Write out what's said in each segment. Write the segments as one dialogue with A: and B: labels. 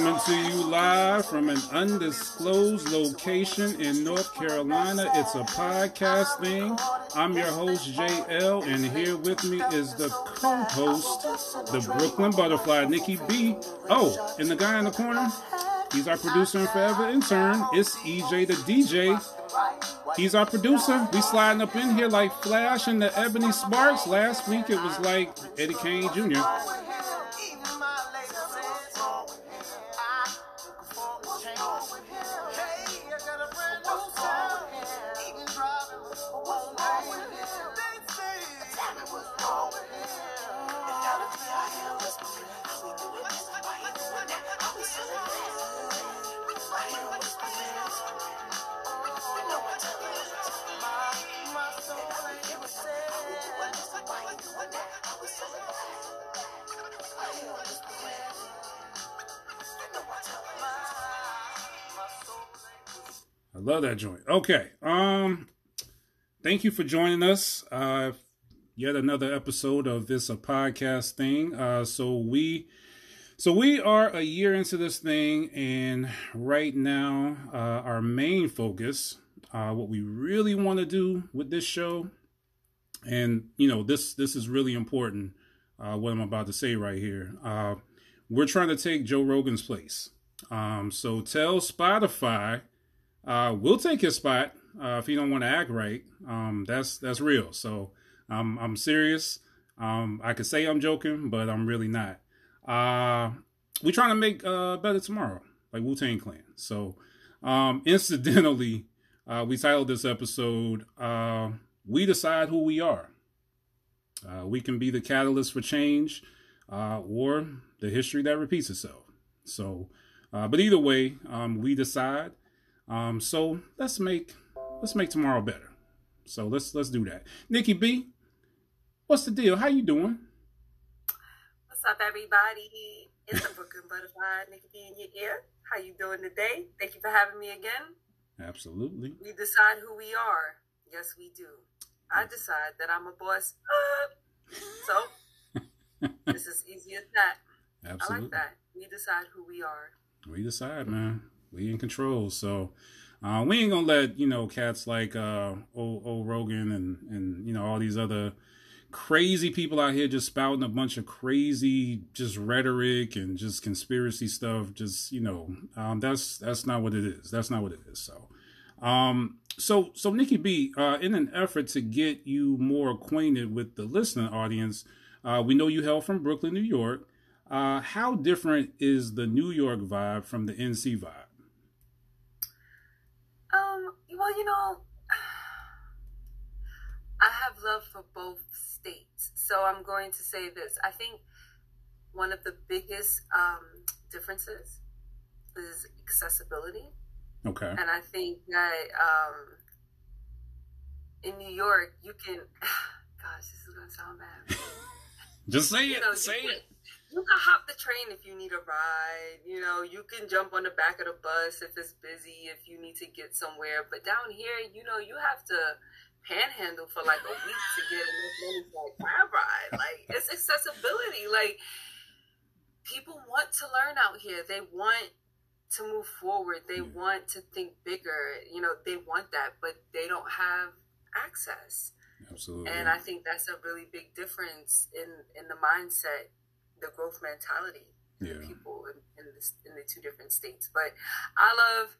A: Coming to you live from an undisclosed location in North Carolina. It's a podcast thing. I'm your host, JL, and here with me is the co host, the Brooklyn Butterfly, Nikki B. Oh, and the guy in the corner, he's our producer and forever intern. It's EJ the DJ. He's our producer. We sliding up in here like Flash and the Ebony Sparks. Last week it was like Eddie King Jr. love that joint. Okay. Um thank you for joining us. Uh yet another episode of this a podcast thing. Uh so we so we are a year into this thing and right now uh our main focus uh what we really want to do with this show and you know this this is really important uh what I'm about to say right here. Uh we're trying to take Joe Rogan's place. Um so tell Spotify uh, we'll take his spot uh, if he don't want to act right. Um, that's that's real. So um, I'm serious. Um, I could say I'm joking, but I'm really not. Uh, we're trying to make uh, better tomorrow, like Wu Tang Clan. So um, incidentally, uh, we titled this episode uh, "We Decide Who We Are." Uh, we can be the catalyst for change, uh, or the history that repeats itself. So, uh, but either way, um, we decide. Um, so let's make let's make tomorrow better. So let's let's do that. Nikki B, what's the deal? How you doing?
B: What's up, everybody? It's the Brooklyn Butterfly, Nikki B in your ear. How you doing today? Thank you for having me again.
A: Absolutely.
B: We decide who we are. Yes, we do. I decide that I'm a boss. Uh, so this is easy as that.
A: Absolutely.
B: I like that. We decide who we are.
A: We decide, man. We in control. So uh, we ain't gonna let you know cats like uh, old, old Rogan and and you know all these other crazy people out here just spouting a bunch of crazy just rhetoric and just conspiracy stuff. Just you know, um, that's that's not what it is. That's not what it is. So. Um, so, so Nikki B, uh, in an effort to get you more acquainted with the listening audience, uh, we know you hail from Brooklyn, New York. Uh, how different is the New York vibe from the NC vibe?
B: Well, you know, I have love for both states. So I'm going to say this. I think one of the biggest um, differences is accessibility.
A: Okay.
B: And I think that um, in New York, you can, gosh, this is going to sound bad.
A: Just say
B: You
A: it.
B: know,
A: say it.
B: You can hop the train if you need a ride. You know, you can jump on the back of the bus if it's busy, if you need to get somewhere. But down here, you know, you have to panhandle for like a week to get enough money for a cab ride. Like, it's accessibility. Like, people want to learn out here. They want to move forward. They
A: Yeah.
B: want to think bigger. You know, they want that, but they don't have access.
A: Absolutely.
B: And I think that's a really big difference in in the mindset, the growth mentality
A: yeah.
B: people in, in, this, in the two different states. But I love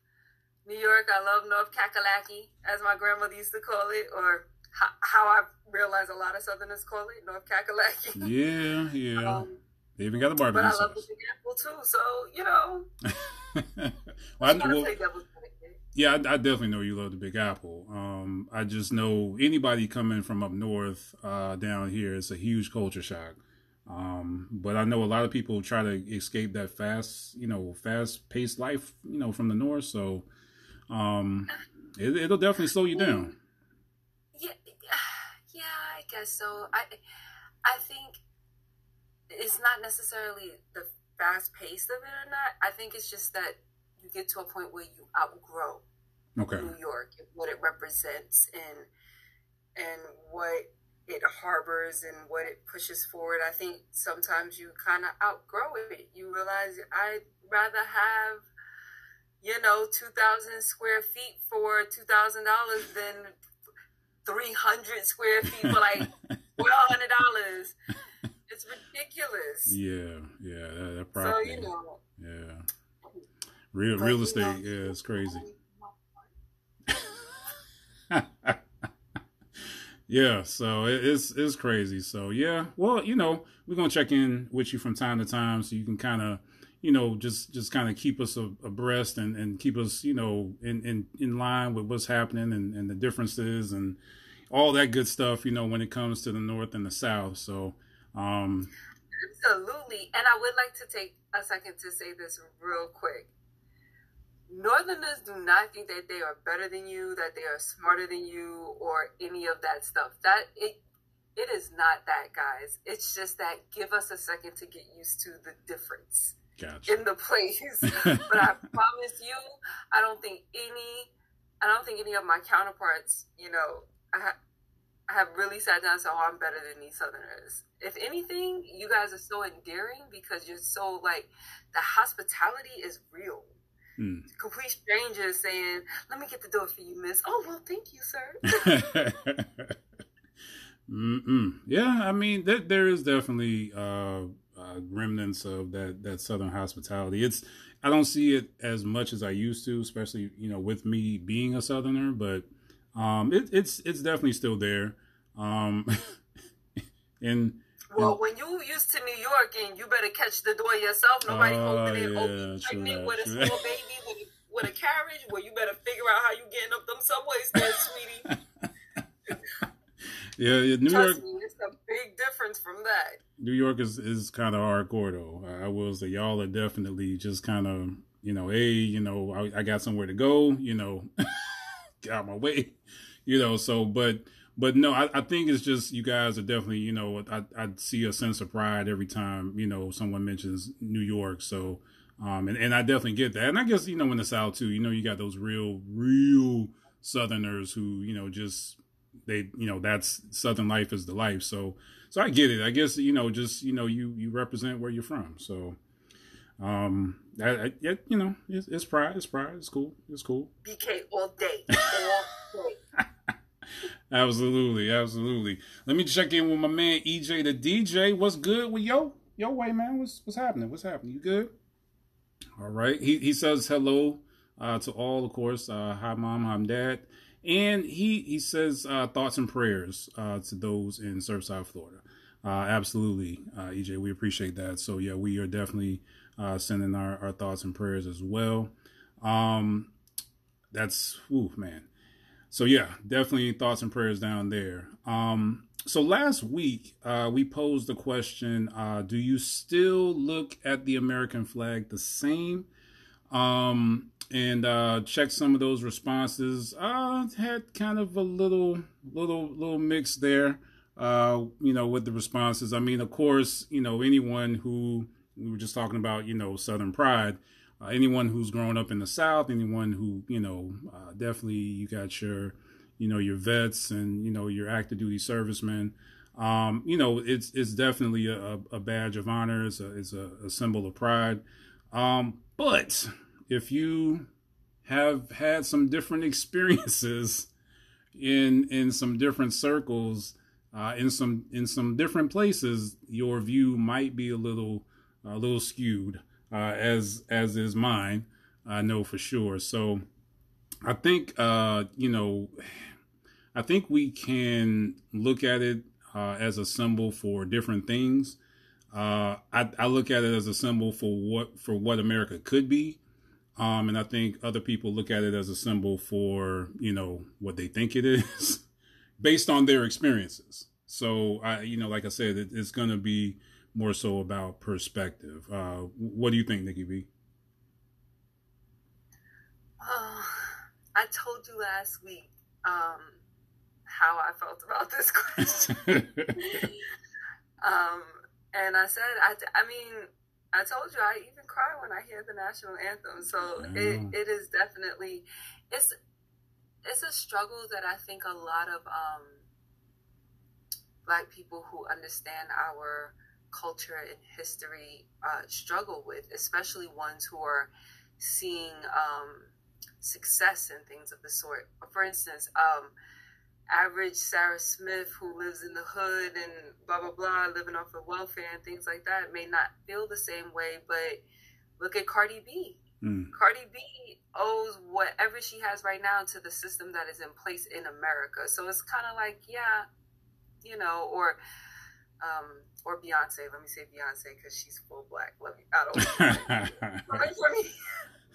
B: New York. I love North Kakalaki, as my grandmother used to call it, or how, how I realize a lot of Southerners call it, North Kakalaki.
A: Yeah, yeah.
B: Um,
A: they even got the barbecue.
B: but I love the
A: sauce.
B: Big Apple too. So you know,
A: well, I, well,
B: play devil's advocate.
A: yeah, I, I definitely know you love the Big Apple. Um, I just know anybody coming from up north uh, down here, it's a huge culture shock. Um, but I know a lot of people try to escape that fast, you know, fast paced life, you know, from the north. So um, it, it'll definitely slow you down.
B: Yeah, yeah, I guess so. I, I think it's not necessarily the fast pace of it or not. I think it's just that you get to a point where you outgrow
A: Okay.
B: New York what it represents and and what it harbors and what it pushes forward. I think sometimes you kind of outgrow it. You realize I'd rather have, you know, 2,000 square feet for $2,000 than 300 square feet for like $1,200. It's ridiculous.
A: Yeah, yeah, that, that property.
B: So, you know.
A: Yeah. Real, real estate, know, yeah, it's crazy. yeah, so it's it's crazy. So yeah, well, you know, we're gonna check in with you from time to time so you can kind of, you know, just just kind of keep us abreast and and keep us, you know, in in in line with what's happening and and the differences and all that good stuff. You know, when it comes to the north and the south. So. um
B: Absolutely, and I would like to take a second to say this real quick Northerners do not think that they are better than you, that they are smarter than you, or any of that stuff. That it it is not that, guys. It's just that give us a second to get used to the difference gotcha. in the place. but I promise you, I don't think any, I don't think any of my counterparts, you know, I, ha- I have really sat down and said, "Oh, I'm better than these Southerners." If anything, you guys are so endearing because you're so like the hospitality is real Mm. Complete strangers saying, "Let me get the door for you, Miss." Oh well, thank you, sir.
A: Mm-mm. Yeah, I mean, there, there is definitely uh, uh, remnants of that that Southern hospitality. It's I don't see it as much as I used to, especially you know with me being a Southerner, but um, it, it's it's definitely still there. Um, and
B: well, when you used to New York and you better catch the door yourself, nobody oh, open it, yeah, open pregnant with a small baby with a, with a carriage, well, you better figure out how you getting up them subways there, sweetie.
A: yeah, yeah, New
B: Trust
A: York.
B: Me, it's a big difference from that.
A: New York is is kind of hardcore though. I will say y'all are definitely just kind of you know, hey, you know, I, I got somewhere to go, you know, got my way, you know. So, but but no, I, I, think it's just you guys are definitely, you know, I, I see a sense of pride every time, you know, someone mentions New York. So, um, and, and I definitely get that. And I guess, you know, in the South too, you know, you got those real, real Southerners who, you know, just, they, you know, that's Southern life is the life. So, so I get it. I guess, you know, just, you know, you, you represent where you're from. So, um, I you know, it's, it's pride. It's pride. It's cool. It's cool.
B: BK all day. All day.
A: Absolutely, absolutely. Let me check in with my man EJ the DJ. What's good with yo? Yo way man, what's what's happening? What's happening? You good? All right. He he says hello uh, to all, of course. Uh, hi mom, hi dad. And he he says uh, thoughts and prayers uh, to those in Surfside, Florida. Uh, absolutely, uh, EJ, we appreciate that. So yeah, we are definitely sending our, our thoughts and prayers as well. Um, that's ooh man so yeah, definitely thoughts and prayers down there. Um, so last week uh, we posed the question: uh, Do you still look at the American flag the same? Um, and uh, check some of those responses. Uh, had kind of a little, little, little mix there. Uh, you know, with the responses. I mean, of course, you know anyone who we were just talking about, you know, Southern pride uh, anyone who's grown up in the South, anyone who you know, uh, definitely you got your, you know, your vets and you know your active duty servicemen. Um, you know, it's it's definitely a, a badge of honor. It's a, it's a, a symbol of pride. Um, but if you have had some different experiences in in some different circles, uh, in some in some different places, your view might be a little a little skewed uh, as as is mine. I know for sure. So I think uh, you know, I think we can look at it uh, as a symbol for different things. Uh, I, I, look at it as a symbol for what for what America could be, um, and I think other people look at it as a symbol for you know what they think it is, based on their experiences. So I, you know, like I said, it, it's going to be more so about perspective. Uh, what do you think, Nikki
B: B? Uh, I told you last week um, how I felt about this question. um, and I said, I, I mean, I told you I even cry when I hear the national anthem. So it, it is definitely, it's, it's a struggle that I think a lot of um, black people who understand our culture and history uh, struggle with, especially ones who are seeing um, success and things of the sort. For instance, um, average Sarah Smith who lives in the hood and blah blah blah, living off of welfare and things like that, may not feel the same way. But look at Cardi B. Mm. Cardi B owes whatever she has right now to the system that is in place in America. So it's kind of like, yeah, you know, or um, or Beyonce. Let me say Beyonce because she's full black. Let me. I don't coming for me.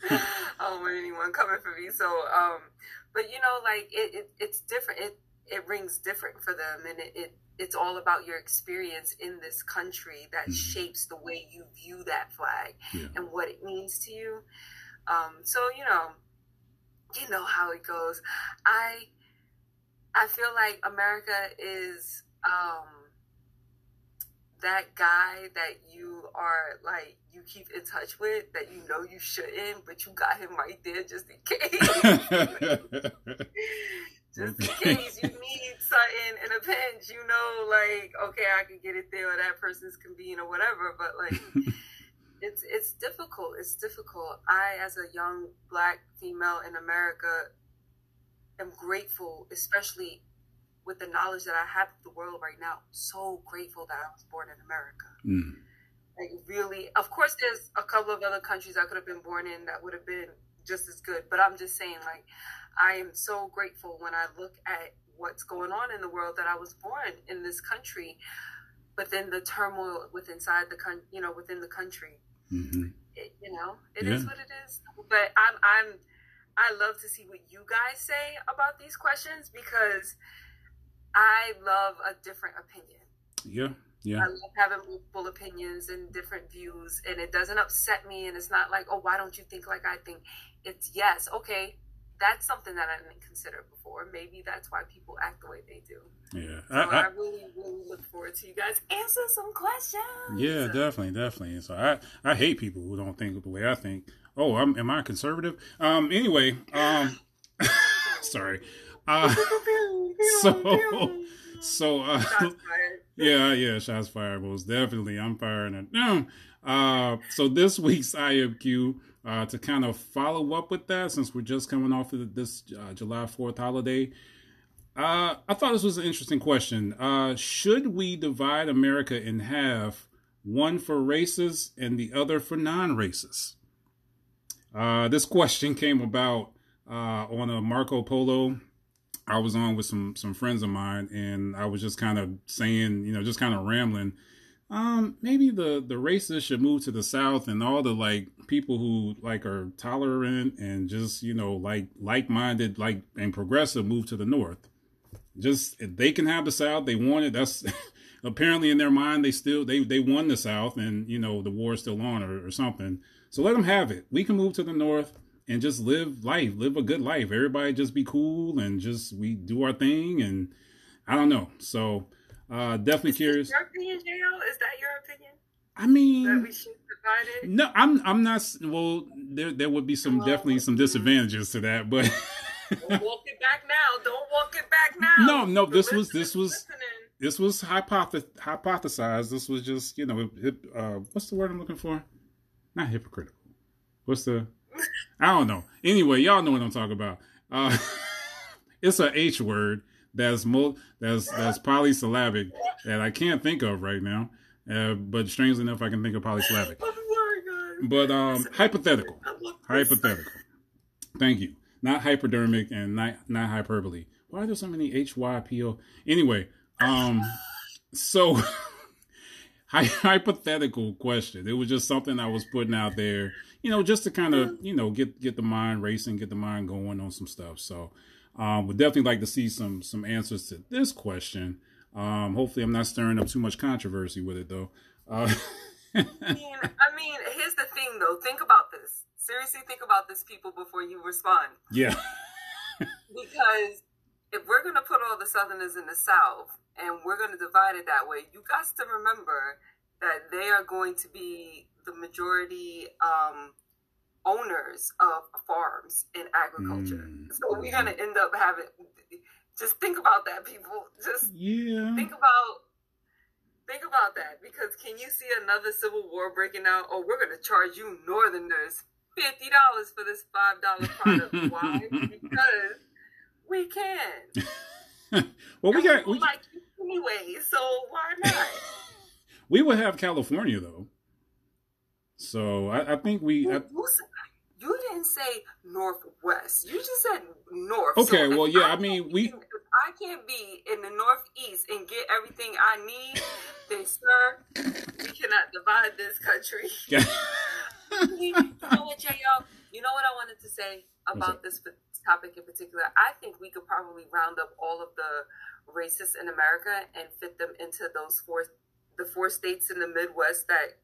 B: I don't want anyone coming for me. So, um, but you know, like it, it, it's different. It it rings different for them, and it, it it's all about your experience in this country that mm-hmm. shapes the way you view that flag yeah. and what it means to you. Um, so you know, you know how it goes. I I feel like America is um, that guy that you are like you keep in touch with that you know you shouldn't, but you got him right there just in case. just in case you need something in a pinch, you know, like okay, I can get it there, or that person's convenient or whatever. But like, it's it's difficult. It's difficult. I, as a young black female in America, am grateful, especially with the knowledge that I have of the world right now, so grateful that I was born in America. Mm. Like really, of course, there's a couple of other countries I could have been born in that would have been just as good. But I'm just saying, like, I am so grateful when I look at what's going on in the world that I was born in this country. But then the turmoil within inside the country, you know, within the country, mm-hmm. it, you know, it yeah. is what it is. But I'm, I'm, I love to see what you guys say about these questions because I love a different opinion.
A: Yeah. Yeah.
B: I love having multiple opinions and different views, and it doesn't upset me. And it's not like, oh, why don't you think like I think? It's yes, okay, that's something that I didn't consider before. Maybe that's why people act the way they do.
A: Yeah,
B: so I, I, I, really, really look forward to you guys answer some questions.
A: Yeah, definitely, definitely. And So I, I hate people who don't think the way I think. Oh, I'm, am I conservative? Um, anyway, um, sorry. Uh, so, so, uh, yeah, yeah, shots fired. Most definitely, I'm firing it down. Uh, so this week's IMQ, uh, to kind of follow up with that, since we're just coming off of this uh, July 4th holiday, uh, I thought this was an interesting question. Uh, should we divide America in half, one for races and the other for non-races? Uh, this question came about uh, on a Marco Polo I was on with some some friends of mine, and I was just kind of saying, you know, just kind of rambling. Um, maybe the the racists should move to the south, and all the like people who like are tolerant and just you know like like minded, like and progressive, move to the north. Just they can have the south, they want it. That's apparently in their mind they still they they won the south, and you know the war's still on or, or something. So let them have it. We can move to the north and just live life, live a good life. Everybody just be cool and just we do our thing and I don't know. So uh definitely
B: Is
A: curious.
B: Your opinion, JL? Is that your opinion?
A: I mean
B: that we should divide it?
A: No, I'm I'm not well there there would be some definitely some disadvantages to that, but
B: Don't walk it back now. Don't walk it back now.
A: No, no, this was this was listening. this was hypoth- hypothesized. This was just, you know, uh, what's the word I'm looking for? Not hypocritical. What's the I don't know. Anyway, y'all know what I'm talking about. Uh, it's a H word that's mo- that's that's polysyllabic that I can't think of right now. Uh, but strangely enough, I can think of polysyllabic. But um, hypothetical, hypothetical. Thank you. Not hypodermic and not not hyperbole. Why are there so many H Y P O? Anyway, um, so hypothetical question. It was just something I was putting out there you know, just to kind of, you know, get get the mind racing, get the mind going on some stuff. So, um, would definitely like to see some some answers to this question. Um, hopefully, I'm not stirring up too much controversy with it, though. Uh,
B: I, mean, I mean, here's the thing, though. Think about this. Seriously, think about this, people, before you respond.
A: Yeah.
B: because if we're going to put all the Southerners in the South and we're going to divide it that way, you got to remember that they are going to be the majority um, owners of farms and agriculture. Mm. So we're going to end up having Just think about that, people. Just
A: yeah.
B: Think about think about that because can you see another civil war breaking out? Oh, we're gonna charge you Northerners fifty dollars for this five dollar product. Why? Because we can.
A: well, we got we,
B: like anyway, so why not?
A: we would have California though. So I, I think we. I,
B: you didn't say northwest. You just said north.
A: Okay, so well, yeah. I, I mean, we.
B: I can't be in the northeast and get everything I need, then, sir, we cannot divide this country. you know what, JL? You know what I wanted to say about this topic in particular? I think we could probably round up all of the racists in America and fit them into those four, the four states in the Midwest that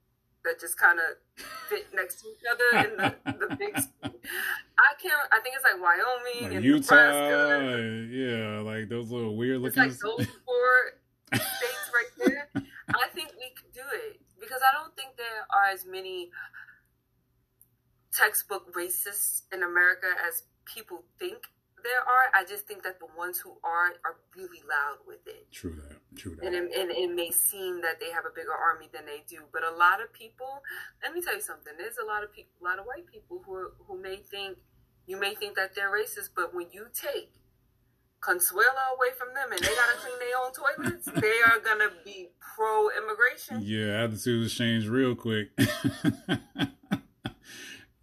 B: that just kind of fit next to each other in the, the big. I can't. I think it's like Wyoming like and
A: Utah. Nebraska. Yeah, like those little weird looking.
B: It's like those four states right there. I think we could do it because I don't think there are as many textbook racists in America as people think there are. I just think that the ones who are are really loud with it.
A: True that. True that.
B: And it, and it may seem that they have a bigger army than they do, but a lot of people. Let me tell you something. There's a lot of people, a lot of white people who are, who may think you may think that they're racist, but when you take Consuelo away from them and they gotta clean their own toilets, they are gonna be pro immigration.
A: Yeah, attitudes change real quick.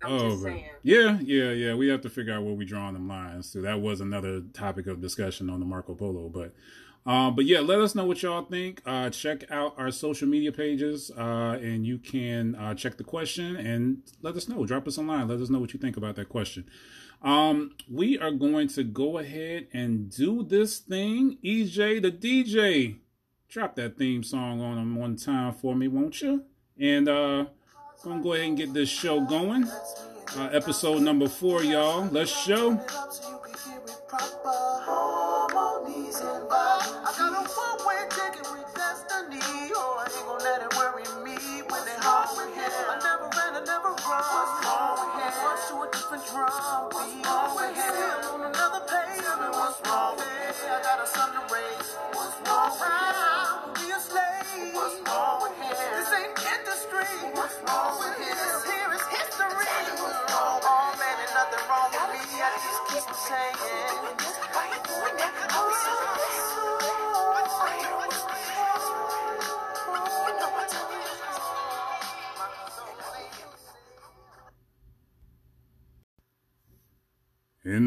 B: I'm oh, just saying.
A: Yeah, yeah, yeah. We have to figure out where we draw on them lines. So that was another topic of discussion on the Marco Polo. But um, but yeah, let us know what y'all think. Uh, check out our social media pages, uh, and you can uh, check the question and let us know. Drop us a line. Let us know what you think about that question. Um, we are going to go ahead and do this thing. EJ the DJ, drop that theme song on them one time for me, won't you? And uh Gonna go ahead and get this show going. Uh, episode number four, y'all. Let's show. In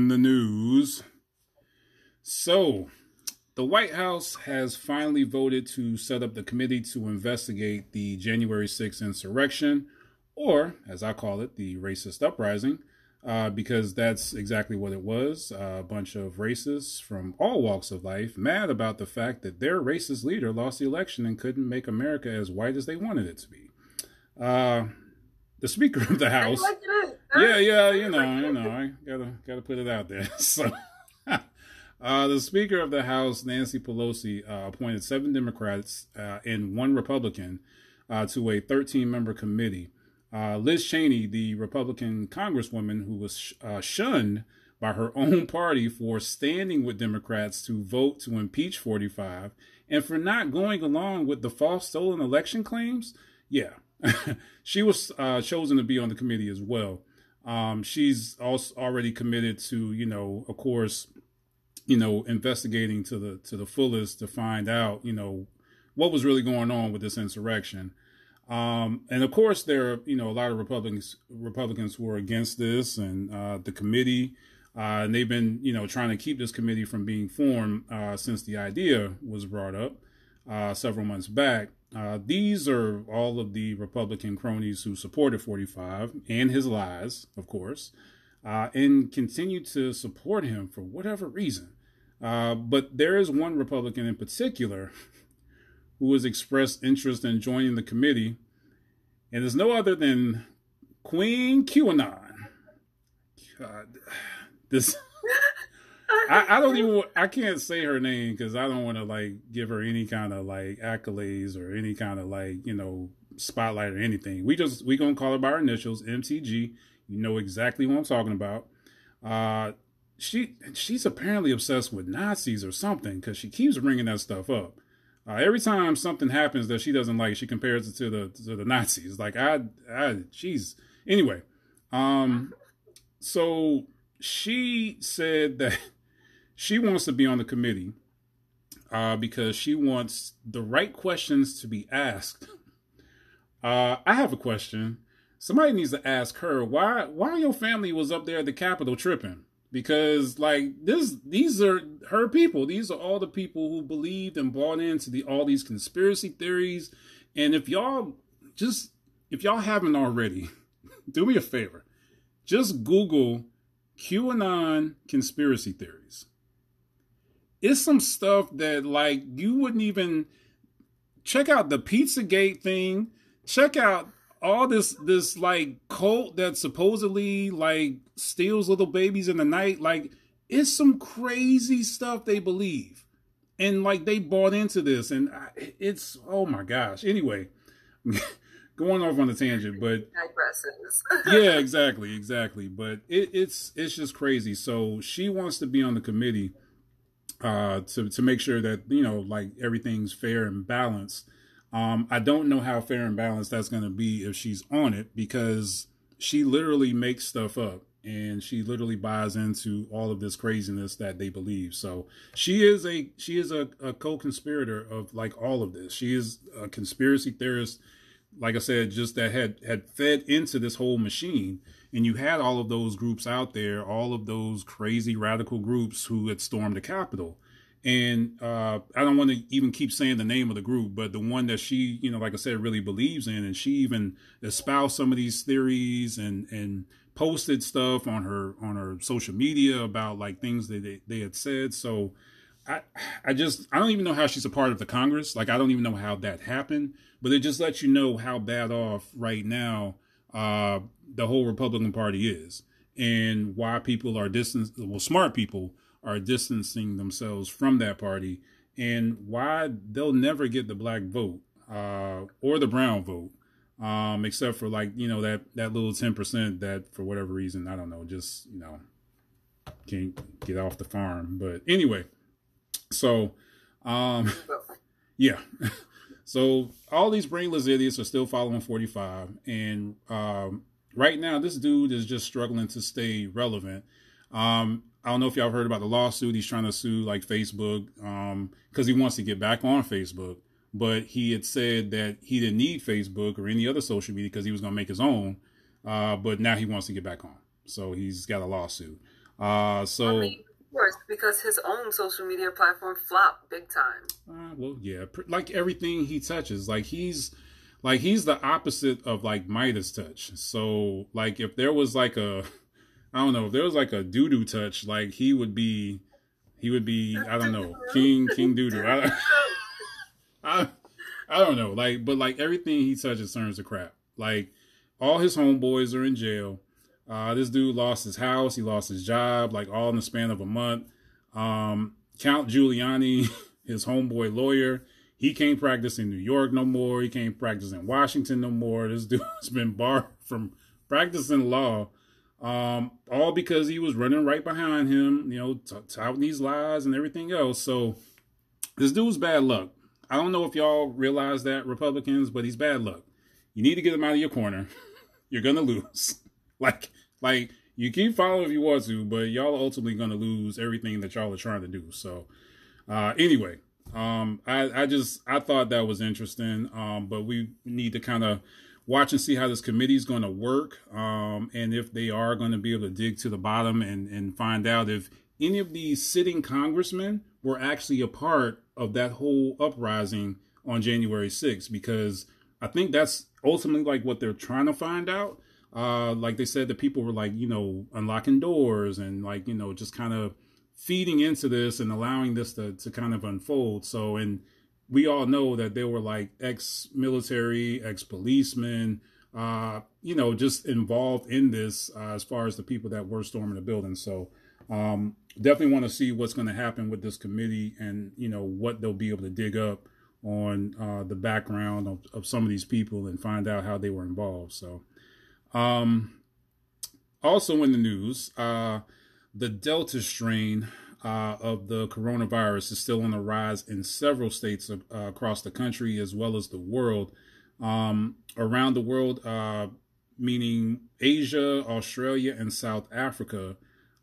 A: the news. So, the White House has finally voted to set up the committee to investigate the January 6th insurrection, or as I call it, the racist uprising, uh, because that's exactly what it was. Uh, a bunch of racists from all walks of life mad about the fact that their racist leader lost the election and couldn't make America as white as they wanted it to be. Uh, the Speaker of the House. Yeah, yeah, you know, you know, I gotta gotta put it out there. So. Uh, the Speaker of the House, Nancy Pelosi, uh, appointed seven Democrats uh, and one Republican uh, to a 13 member committee uh, Liz Cheney, the Republican congresswoman who was uh, shunned by her own party for standing with Democrats to vote to impeach 45 and for not going along with the false stolen election claims, yeah, she was uh, chosen to be on the committee as well. Um, she's also already committed to, you know, of course, you know, investigating to the to the fullest to find out, you know, what was really going on with this insurrection. Um, and of course, there are you know a lot of Republicans Republicans who are against this, and uh, the committee, uh, and they've been you know trying to keep this committee from being formed uh, since the idea was brought up uh, several months back. Uh, these are all of the Republican cronies who supported 45 and his lies, of course, uh, and continue to support him for whatever reason. but there is one Republican in particular who has expressed interest in joining the committee, and it's no other than Queen QAnon. God, this. I, I, don't even I can't say her name because I don't want to like give her any kind of like accolades or any kind of like you know spotlight or anything. We just we gonna call her by her initials MTG. You know exactly what I'm talking about. Uh, she she's apparently obsessed with Nazis or something because she keeps bringing that stuff up. Uh, every time something happens that she doesn't like, she compares it to the to the Nazis. Like I, I, she's anyway. Um, so she said that she wants to be on the committee uh, because she wants the right questions to be asked. Uh, I have a question. Somebody needs to ask her why why your family was up there at the Capitol tripping because like this these are her people. These are all the people who believed and bought into the all these conspiracy theories. And if y'all just if y'all haven't already do me a favor. Just google qanon conspiracy theories. It's some stuff that like you wouldn't even check out the pizzagate thing. Check out all this this like cult that supposedly like steals little babies in the night. Like it's some crazy stuff they believe. And like they bought into this. And it's oh my gosh. Anyway going off on a tangent but yeah exactly exactly. But it, it's it's just crazy. So she wants to be on the committee uh to to make sure that you know like everything's fair and balanced. Um, I don't know how fair and balanced that's going to be if she's on it because she literally makes stuff up and she literally buys into all of this craziness that they believe. So she is a she is a, a co-conspirator of like all of this. She is a conspiracy theorist, like I said, just that had had fed into this whole machine. And you had all of those groups out there, all of those crazy radical groups who had stormed the Capitol and uh, I don't want to even keep saying the name of the group, but the one that she, you know, like I said, really believes in, and she even espoused some of these theories and and posted stuff on her on her social media about like things that they, they had said. So I I just I don't even know how she's a part of the Congress. Like I don't even know how that happened, but it just lets you know how bad off right now uh, the whole Republican Party is, and why people are distant. Well, smart people are distancing themselves from that party and why they'll never get the black vote uh, or the brown vote um, except for like you know that that little 10% that for whatever reason i don't know just you know can't get off the farm but anyway so um yeah so all these brainless idiots are still following 45 and um right now this dude is just struggling to stay relevant um I don't know if y'all heard about the lawsuit. He's trying to sue like Facebook because um, he wants to get back on Facebook. But he had said that he didn't need Facebook or any other social media because he was going to make his own. Uh, but now he wants to get back on. So he's got a lawsuit. Uh, so. I mean,
B: of course, because his own social media platform flopped big time.
A: Uh, well, yeah, like everything he touches, like he's like he's the opposite of like Midas touch. So like if there was like a I don't know if there was like a doo doo touch, like he would be, he would be, I don't know, King King doo doo. I, I, don't know, like, but like everything he touches turns to crap. Like all his homeboys are in jail. Uh, this dude lost his house, he lost his job, like all in the span of a month. Um, Count Giuliani, his homeboy lawyer, he can't practice in New York no more. He can't practice in Washington no more. This dude's been barred from practicing law um, all because he was running right behind him, you know, touting these lies and everything else. So this dude's bad luck. I don't know if y'all realize that, Republicans, but he's bad luck. You need to get him out of your corner. You're gonna lose. like, like you keep following if you want to, but y'all are ultimately gonna lose everything that y'all are trying to do. So, uh, anyway, um, I, I just I thought that was interesting. Um, but we need to kind of watch and see how this committee is going to work um, and if they are going to be able to dig to the bottom and, and find out if any of these sitting congressmen were actually a part of that whole uprising on January 6th, because I think that's ultimately like what they're trying to find out. Uh, like they said, the people were like, you know, unlocking doors and like, you know, just kind of feeding into this and allowing this to, to kind of unfold. So, and we all know that they were like ex-military, ex-policemen, uh, you know, just involved in this uh, as far as the people that were storming the building. So um, definitely want to see what's going to happen with this committee and, you know, what they'll be able to dig up on uh, the background of, of, some of these people and find out how they were involved. So um, also in the news, uh, the Delta strain uh, of the coronavirus is still on the rise in several states uh, across the country as well as the world. Um, around the world, uh, meaning Asia, Australia, and South Africa,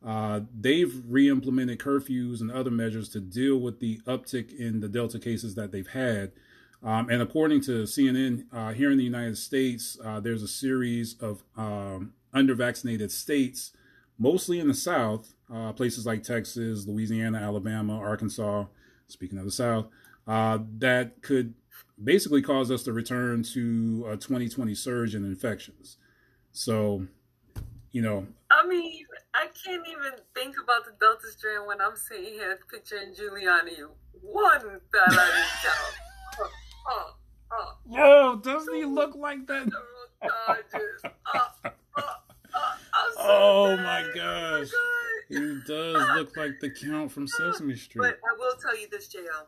A: uh, they've re implemented curfews and other measures to deal with the uptick in the Delta cases that they've had. Um, and according to CNN, uh, here in the United States, uh, there's a series of um, under vaccinated states, mostly in the South, uh, places like Texas, Louisiana, Alabama, Arkansas, speaking of the South, uh, that could basically cause us to return to a 2020 surge in infections. So, you know.
B: I can't even think about the Delta strain when I'm sitting here picturing Giuliani. One that I count.
A: Uh, uh, Yo, doesn't he look like that? oh my gosh. He does look like the Count from Sesame Street.
B: But I will tell you this, JL.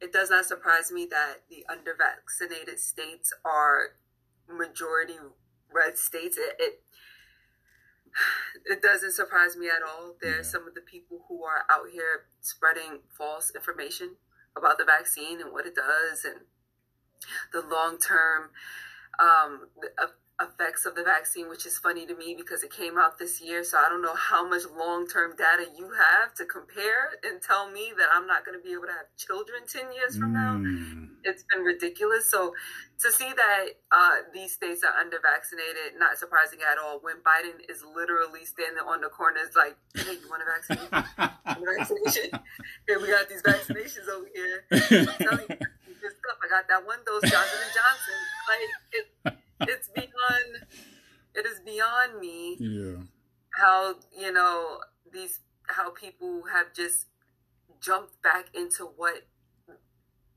B: It does not surprise me that the undervaccinated states are majority red states. It, it, it doesn't surprise me at all. There's yeah. some of the people who are out here spreading false information about the vaccine and what it does and the long term um, effects of the vaccine, which is funny to me because it came out this year. So I don't know how much long term data you have to compare and tell me that I'm not going to be able to have children 10 years from now. Mm. It's been ridiculous. So to see that uh, these states are under vaccinated, not surprising at all. When Biden is literally standing on the corners, like, hey, you want a vaccine? vaccination? Here, we got these vaccinations over here. I'm telling you, this stuff. I got that one dose Johnson and Johnson. Like, it, it's beyond it is beyond me
A: yeah
B: how you know these how people have just jumped back into what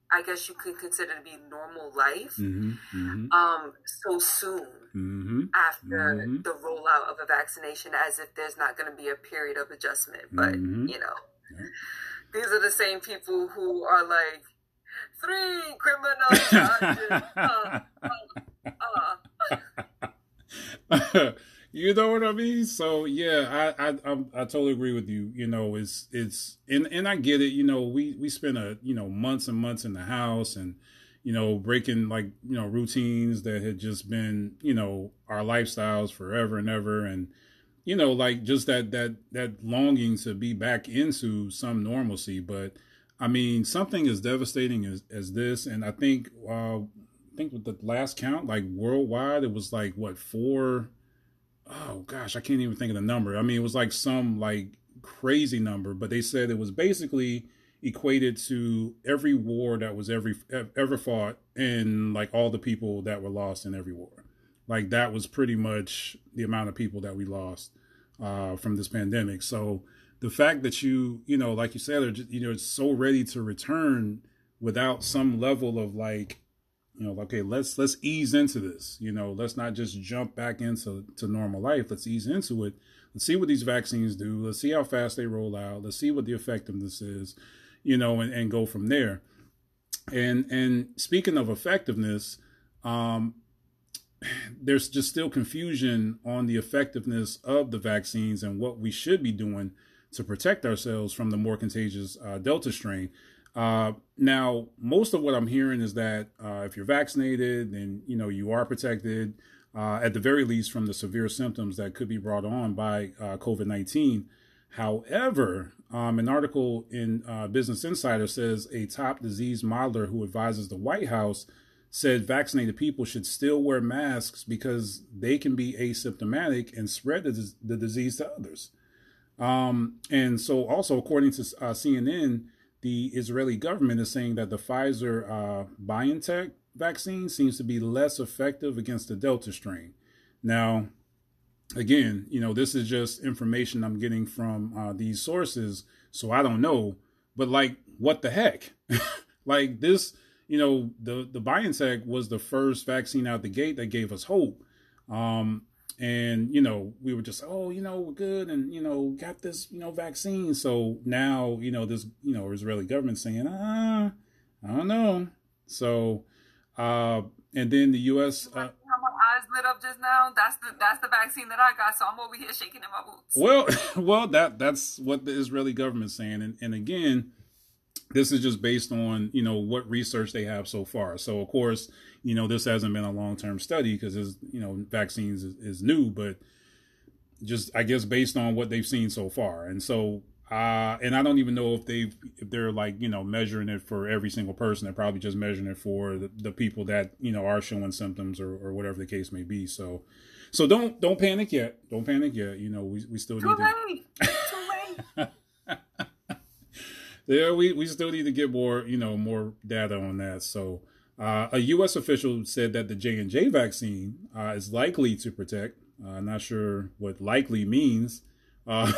B: I guess you could consider to be normal life
A: mm-hmm, mm-hmm.
B: um so soon
A: mm-hmm,
B: after mm-hmm. the rollout of a vaccination as if there's not going to be a period of adjustment but mm-hmm. you know yeah. these are the same people who are like three criminal charges uh, uh,
A: you know what I mean? So yeah, I, I I I totally agree with you. You know, it's it's and and I get it. You know, we we spent a you know months and months in the house and you know breaking like you know routines that had just been you know our lifestyles forever and ever and you know like just that that that longing to be back into some normalcy but i mean something as devastating as as this and i think uh think with the last count, like worldwide, it was like what four oh gosh, I can't even think of the number. I mean, it was like some like crazy number, but they said it was basically equated to every war that was every ever fought and like all the people that were lost in every war. Like that was pretty much the amount of people that we lost uh, from this pandemic. So the fact that you, you know, like you said, are just, you know, it's so ready to return without some level of like you know okay let's let's ease into this you know let's not just jump back into to normal life. Let's ease into it. Let's see what these vaccines do. Let's see how fast they roll out. Let's see what the effectiveness is you know and, and go from there. And and speaking of effectiveness um there's just still confusion on the effectiveness of the vaccines and what we should be doing to protect ourselves from the more contagious uh, delta strain uh, now, most of what I'm hearing is that uh, if you're vaccinated, then you know you are protected, uh, at the very least, from the severe symptoms that could be brought on by uh, COVID-19. However, um, an article in uh, Business Insider says a top disease modeler who advises the White House said vaccinated people should still wear masks because they can be asymptomatic and spread the, the disease to others. Um, and so, also according to uh, CNN the Israeli government is saying that the Pfizer uh, BioNTech vaccine seems to be less effective against the Delta strain. Now, again, you know, this is just information I'm getting from uh, these sources, so I don't know. But like, what the heck? like this, you know, the the BioNTech was the first vaccine out the gate that gave us hope. Um, and you know we were just oh you know we're good and you know got this you know vaccine so now you know this you know israeli government saying ah i don't know so uh and then the us uh,
B: lit up just now. That's the that's the vaccine that I got. So I'm over here shaking in my boots.
A: Well, well, that that's what the Israeli government's saying, and and again, this is just based on you know what research they have so far. So of course, you know this hasn't been a long term study because you know vaccines is, is new, but just I guess based on what they've seen so far, and so uh, and I don't even know if they if they're like you know measuring it for every single person. They're probably just measuring it for the, the people that you know are showing symptoms or, or whatever the case may be. So, so don't don't panic yet. Don't panic yet. You know we we still
B: Too
A: need
B: late. Too late.
A: to. yeah, we we still need to get more you know more data on that. So. Uh, a U.S. official said that the J and J vaccine uh, is likely to protect. Uh, not sure what likely means, uh,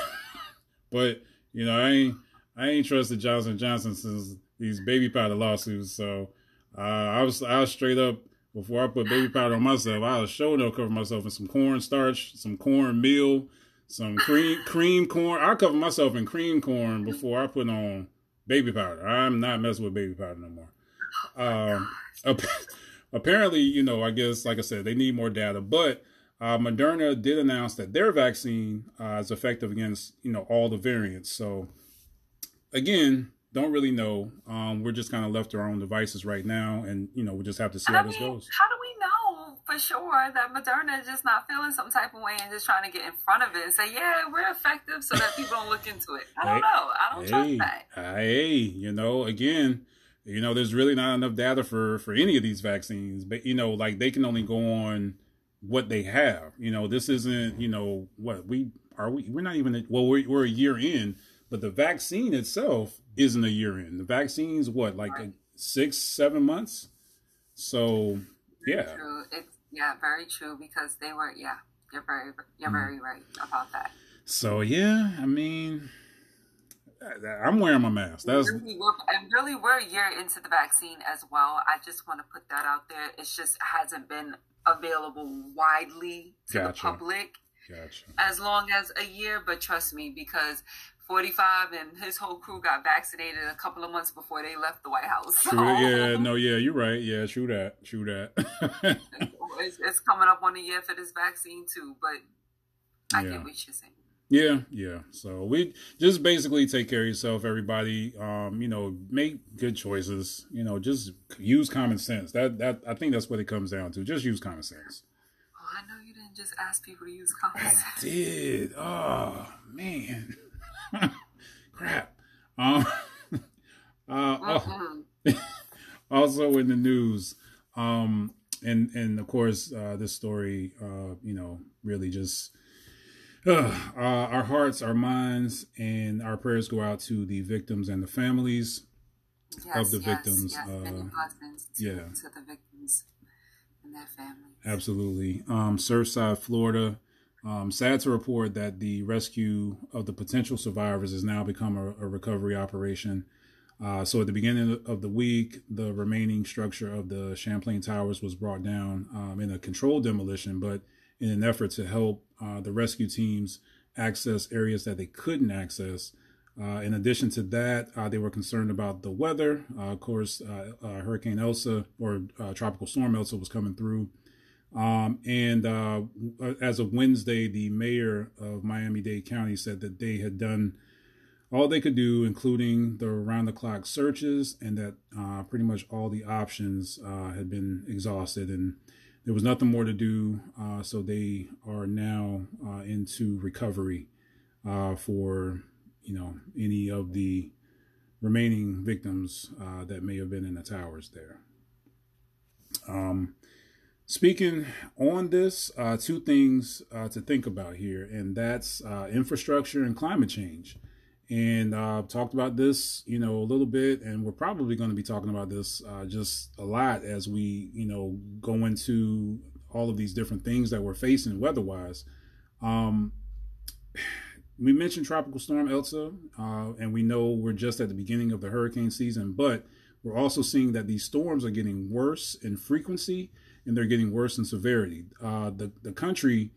A: but you know, I ain't I ain't trusted Johnson Johnson since these baby powder lawsuits. So uh, I was I was straight up before I put baby powder on myself. I was sure no cover myself in some corn starch, some corn meal, some cream cream corn. I cover myself in cream corn before I put on baby powder. I'm not messing with baby powder no more. Um, apparently, you know, I guess like I said, they need more data, but uh, Moderna did announce that their vaccine uh, is effective against you know all the variants. So again, don't really know. Um, we're just kind of left to our own devices right now, and you know we just have to see how
B: I
A: this goes.
B: how do we know for sure that Moderna is just not feeling some type of way and just trying to get in front of it and say, yeah, we're effective so that people don't look into it? I don't
A: Hey,
B: know. I don't trust that.
A: hey, you know, again, you know, there's really not enough data for for any of these vaccines, but you know, like they can only go on what they have. You know, this isn't, you know, what we are we we're not even well, we're we're a year in, but the vaccine itself isn't a year in. The vaccine's what, like
B: Right.
A: six, seven months? So yeah.
B: True. It's yeah, very true because they were yeah. You're very you're
A: Mm.
B: very right about that.
A: So yeah, I mean I'm wearing my mask. That's
B: really, we're, and really, we're a year into the vaccine as well. I just want to put that out there. It just hasn't been available widely to
A: Gotcha.
B: the public
A: gotcha.
B: as long as a year. But trust me, because 45 and his whole crew got vaccinated a couple of months before they left the White House.
A: That. Yeah, no, yeah, you're right. Yeah, true that. True that.
B: it's, it's coming up on a year for this vaccine too. But I
A: Yeah.
B: get what you're saying.
A: Yeah, yeah. So we just basically take care of yourself, everybody. Um, you know, make good choices. You know, just use common sense. That that I think that's what it comes down to. Just use common sense.
B: Oh, I know you didn't just ask people to use common sense.
A: I did. Oh man. Crap. Um uh, oh. Also in the news um and and of course uh this story uh you know really just uh, our hearts our minds and our prayers go out to the victims and the families
B: Yes,
A: the
B: yes,
A: victims,
B: Yes,
A: uh,
B: to,
A: yeah.
B: to the victims and their families.
A: absolutely um surfside florida um sad to report that the rescue of the potential survivors has now become a, a recovery operation Uh, so at the beginning of the week, the remaining structure of the Champlain Towers was brought down um, in a controlled demolition, but in an effort to help uh, the rescue teams access areas that they couldn't access. Uh, in addition to that, uh, they were concerned about the weather. Uh, of course, uh, uh, Hurricane Elsa or Tropical Storm Elsa was coming through. Um, and as of Wednesday, the mayor of Miami Dade County said that they had done all they could do, including the round the clock searches, and that pretty much all the options had been exhausted, and there was nothing more to do. Uh, so they are now uh, into recovery uh, for you know any of the remaining victims uh, that may have been in the towers there. Um, speaking on this, uh, two things uh, to think about here, and that's infrastructure and climate change and uh, talked about this, you know, a little bit, and we're probably going to be talking about this uh, just a lot as we, you know, go into all of these different things that we're facing weather-wise. Um, we mentioned Tropical Storm Elsa, uh, and we know we're just at the beginning of the hurricane season, but we're also seeing that these storms are getting worse in frequency and they're getting worse in severity. Uh, the the country,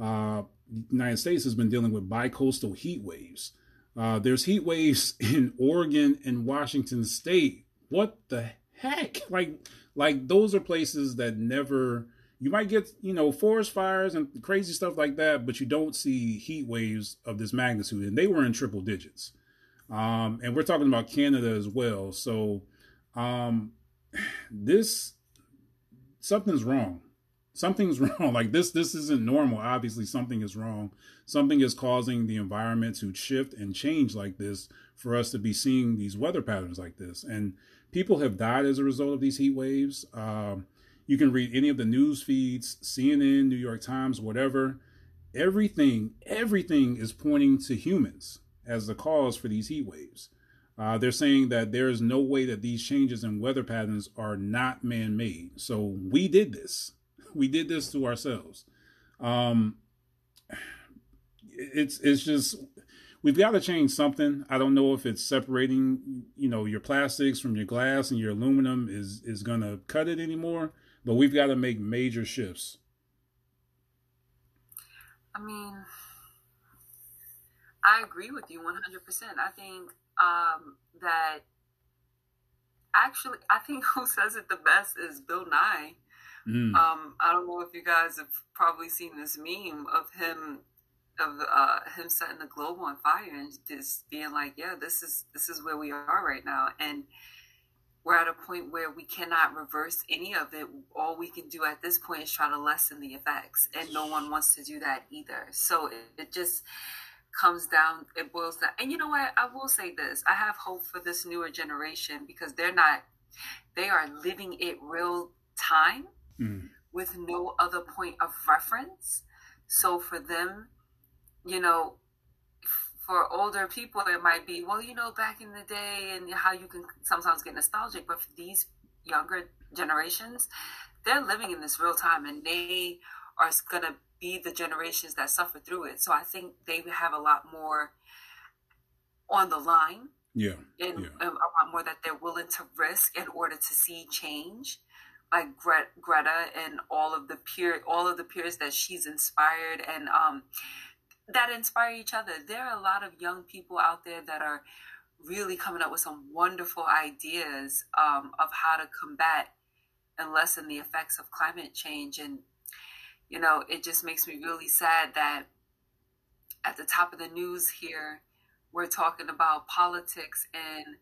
A: uh, United States, has been dealing with bicoastal heat waves. Uh, there's heat waves in Oregon and Washington State. What the heck? Like, like those are places that never you might get you know forest fires and crazy stuff like that, but you don't see heat waves of this magnitude, and they were in triple digits. Um, and we're talking about Canada as well. So um, this something's wrong. Something's wrong. Like this, this isn't normal. Obviously, something is wrong. Something is causing the environment to shift and change like this for us to be seeing these weather patterns like this. And people have died as a result of these heat waves. Um, you can read any of the news feeds, CNN, New York Times, whatever. Everything, everything is pointing to humans as the cause for these heat waves. Uh, they're saying that there is no way that these changes in weather patterns are not man made. So we did this. We did this to ourselves. Um, it's it's just we've got to change something. I don't know if it's separating, you know, your plastics from your glass and your aluminum is is going to cut it anymore. But we've got to make major shifts.
B: I mean, I agree with you 100%. I think um, that actually, I think who says it the best is Bill Nye. Mm. Um, I don't know if you guys have probably seen this meme of him of uh, him setting the globe on fire and just being like, "Yeah, this is this is where we are right now," and we're at a point where we cannot reverse any of it. All we can do at this point is try to lessen the effects, and no one wants to do that either. So it, it just comes down, it boils down. And you know what? I will say this I have hope for this newer generation because they're not, they are living it real time mm. with no other point of reference. So for them, you know, for older people, it might be, well, you know, back in the day and how you can sometimes get nostalgic. But for these younger generations, they're living in this real time and they are going to be the generations that suffer through it. So I think they have a lot more on the line.
A: Yeah.
B: And
A: yeah.
B: a lot more that they're willing to risk in order to see change. Like Gre- Greta and all of the peer, all of the peers that she's inspired and um, that inspire each other. There are a lot of young people out there that are really coming up with some wonderful ideas um, of how to combat and lessen the effects of climate change. And you know, it just makes me really sad that at the top of the news here, we're talking about politics and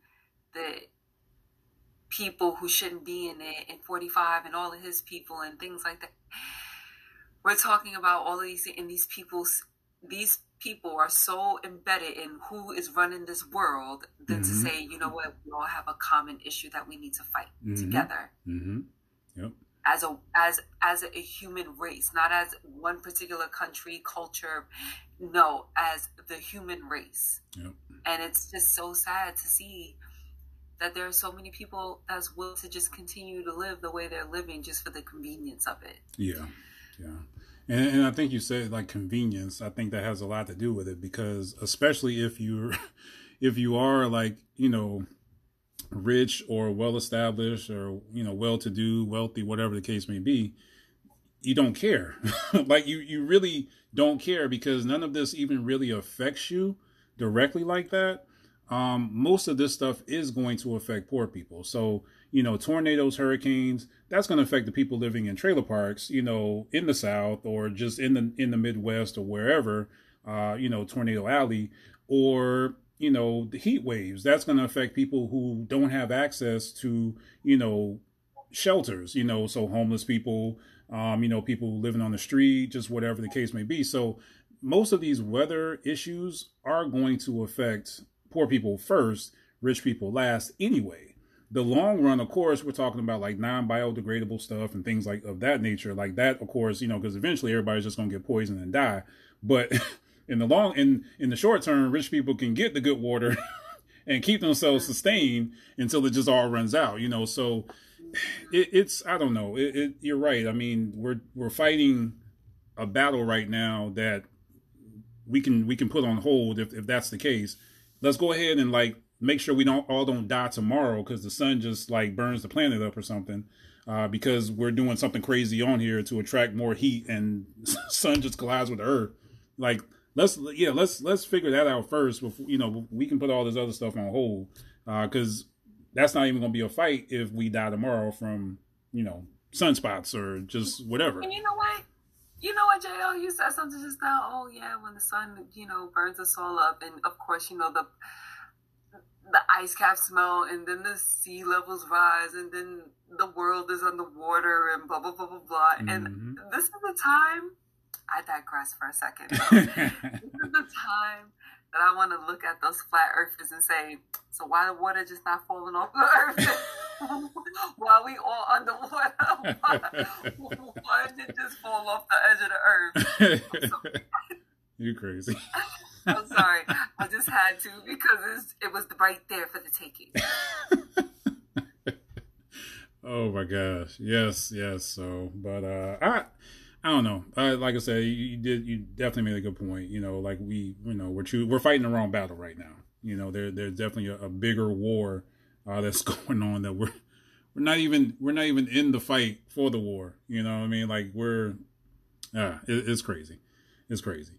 B: the people who shouldn't be in it and 45 and all of his people and things like that. We're talking about all of these and these people's these people are so embedded in who is running this world than mm-hmm. to say, you know what, we all have a common issue that we need to fight mm-hmm. together.
A: Mm-hmm. Yep
B: as a as as a human race, not as one particular country, culture. No, as the human race.
A: Yep.
B: And it's just so sad to see that there are so many people that's willing to just continue to live the way they're living just for the convenience of it.
A: Yeah, yeah. And, and I think you said like convenience. I think that has a lot to do with it because especially if you're, if you are like you know rich or well established or you know well to do wealthy whatever the case may be you don't care like you you really don't care because none of this even really affects you directly like that um, most of this stuff is going to affect poor people. So you know tornadoes hurricanes that's going to affect the people living in trailer parks you know in the south or just in the in the midwest or wherever uh, you know tornado alley or you know the heat waves. That's going to affect people who don't have access to you know shelters you know so homeless people um you know people living on the street just whatever the case may be. So most of these weather issues are going to affect poor people first rich people last anyway the long run of course we're talking about like non-biodegradable stuff and things like of that nature like that of course you know because eventually everybody's just going to get poisoned and die but in the long in in the short term, rich people can get the good water and keep themselves sustained until it just all runs out. You know, so it, it's I don't know. It, it, you're right. I mean, we're we're fighting a battle right now that we can we can put on hold if if that's the case. Let's go ahead and like make sure we don't all don't die tomorrow because the sun just like burns the planet up or something. Uh, because we're doing something crazy on here to attract more heat and sun just collides with the earth. Like let's yeah let's let's figure that out first before you know we can put all this other stuff on hold because uh, that's not even going to be a fight if we die tomorrow from you know sunspots or just whatever.
B: And you know what? You know what, JL, you said something just now. Oh yeah, when the sun, you know, burns us all up, and of course, you know the the ice caps melt, and then the sea levels rise, and then the world is underwater, and blah blah blah blah blah. Mm-hmm. And this is the time. I digress for a second. this is the time I want to look at those flat earthers and say, so why the water just not falling off the earth? While we all underwater, why, why did it just fall off the edge of the earth?
A: You crazy.
B: I'm sorry. I just had to because it was right there for the taking.
A: oh my gosh. Yes, yes. So, but uh I I don't know. Uh, like I said, you, you, did. You definitely made a good point. You know, like we, you know, we're we're fighting the wrong battle right now. You know, there there's definitely a, a bigger war uh, that's going on that we're we're not even we're not even in the fight for the war. You know, what I mean, like we're, yeah, it, it's crazy, it's crazy.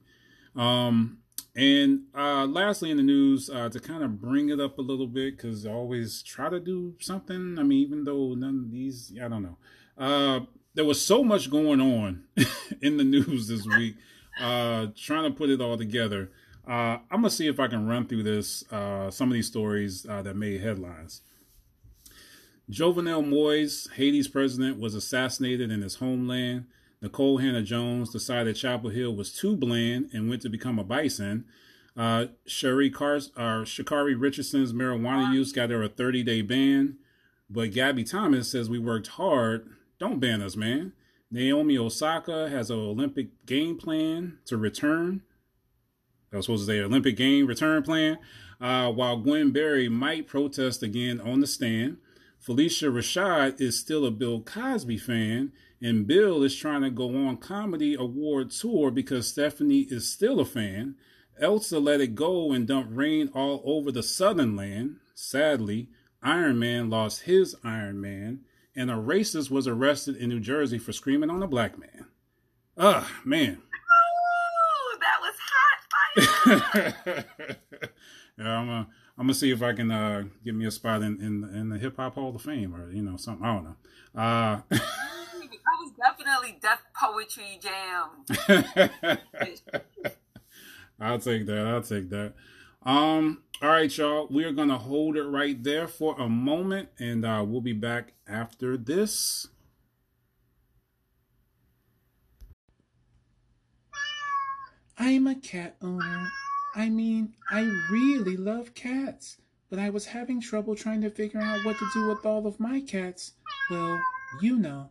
A: Um, and uh, lastly, in the news, uh, to kind of bring it up a little bit, because always try to do something. I mean, even though none of these, I don't know. Uh, there was so much going on in the news this week. Uh, trying to put it all together. Uh, I'm gonna see if I can run through this. Uh, some of these stories uh, that made headlines. Jovenel Moise, Haiti's president, was assassinated in his homeland. Nicole Hannah-Jones decided Chapel Hill was too bland and went to become a bison. Uh, Sherry Car- uh, Sha'Carri Richardson's marijuana use got her a 30 day ban. But Gabby Thomas says we worked hard don't ban us, man. Naomi Osaka has an Olympic game plan to return. I was supposed to say Olympic game return plan. Uh, while Gwen Berry might protest again on the stand. Phylicia Rashad is still a Bill Cosby fan, and Bill is trying to go on comedy award tour because Stephanie is still a fan. Elsa let it go and dumped rain all over the southern land. Sadly, Iron Man lost his Iron Man and a racist was arrested in New Jersey for screaming on a black man. Ugh, man.
B: Oh, that was hot fire.
A: yeah, I'm gonna I'm gonna see if I can uh, get me a spot in in, in the Hip Hop Hall of Fame or you know something. I don't know. Uh,
B: that was definitely Def Poetry Jam.
A: I'll take that. I'll take that. Um, all right, y'all. We are to hold it right there for a moment, and uh, we'll be back after this. I'm a cat owner. I mean, I really love cats, but I was having trouble trying to figure out what to do with all of my cats. Well, you know.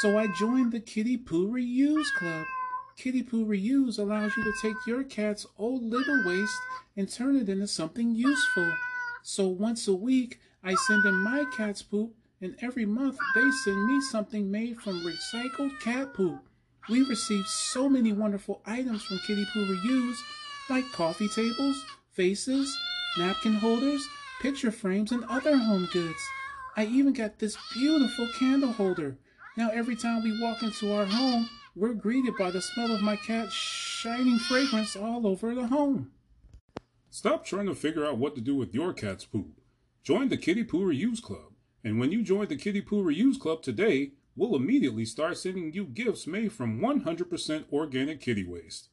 A: So I joined the Kitty Poo Reuse Club. Kitty Poo Reuse allows you to take your cat's old litter waste and turn it into something useful. So once a week, I send in my cat's poop, and every month they send me something made from recycled cat poop. We receive so many wonderful items from Kitty Poo Reuse, like coffee tables, vases, napkin holders, picture frames, and other home goods. I even got this beautiful candle holder. Now every time we walk into our home, we're greeted by the smell of my cat's shining fragrance all over the home. Stop trying to figure out what to do with your cat's poop. Join the Kitty Poo Reuse Club. And when you join the Kitty Poo Reuse Club today, we'll immediately start sending you gifts made from 100% organic kitty waste.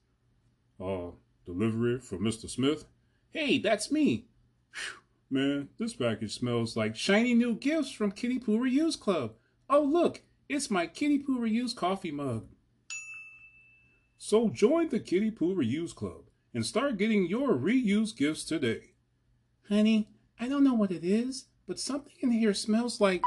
A: Uh, delivery for Mr. Smith? Hey, that's me. Whew, man, this package smells like shiny new gifts from Kitty Poo Reuse Club. Oh, look, it's my Kitty Poo Reuse coffee mug. So join the Kitty Poo Reuse Club and start getting your reused gifts today. Honey, I don't know what it is, but something in here smells like.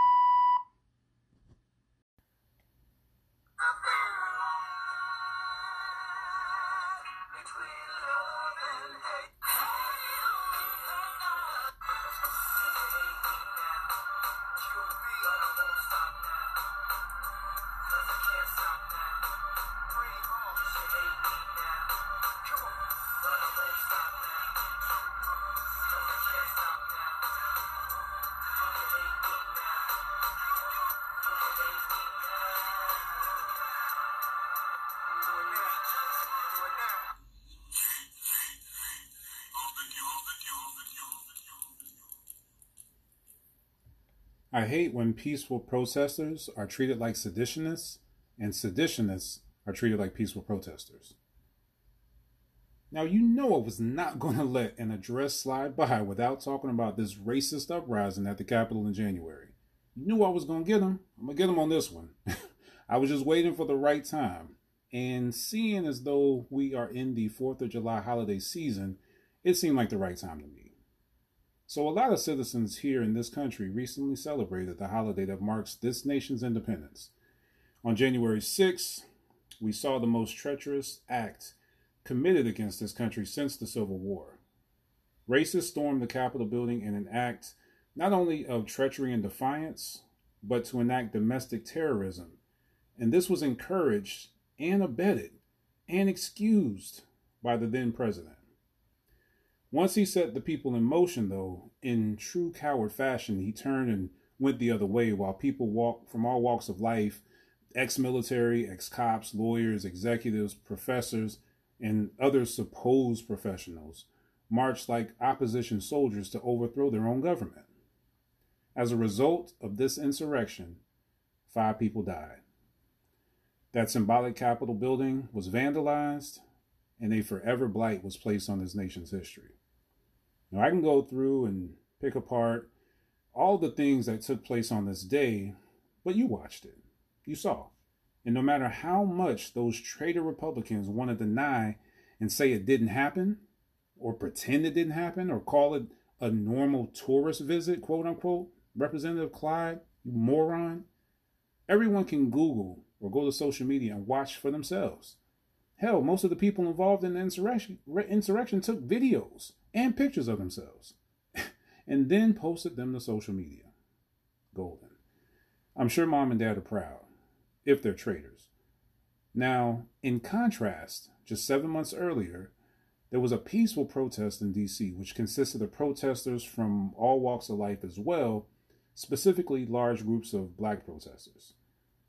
A: I hate when peaceful protesters are treated like seditionists and seditionists are treated like peaceful protesters. Now, you know I was not going to let an address slide by without talking about this racist uprising at the Capitol in January. You knew I was going to get them. I'm going to get them on this one. I was just waiting for the right time. And seeing as though we are in the 4th of July holiday season, it seemed like the right time to me. So, a lot of citizens here in this country recently celebrated the holiday that marks this nation's independence. On January 6th, we saw the most treacherous act committed against this country since the Civil War. Racists stormed the Capitol building in an act not only of treachery and defiance, but to enact domestic terrorism. And this was encouraged and abetted and excused by the then president. Once he set the people in motion, though, in true coward fashion, he turned and went the other way while people walk from all walks of life ex military, ex cops, lawyers, executives, professors, and other supposed professionals marched like opposition soldiers to overthrow their own government. As a result of this insurrection, five people died. That symbolic Capitol building was vandalized, and a forever blight was placed on this nation's history. Now, I can go through and pick apart all the things that took place on this day, but you watched it. You saw. And no matter how much those traitor Republicans want to deny and say it didn't happen, or pretend it didn't happen, or call it a normal tourist visit, quote unquote, Representative Clyde, you moron, everyone can Google or go to social media and watch for themselves. Hell, most of the people involved in the insurrection, insurrection took videos and pictures of themselves and then posted them to social media. Golden. I'm sure mom and dad are proud if they're traitors. Now, in contrast, just seven months earlier, there was a peaceful protest in DC, which consisted of protesters from all walks of life as well, specifically large groups of black protesters,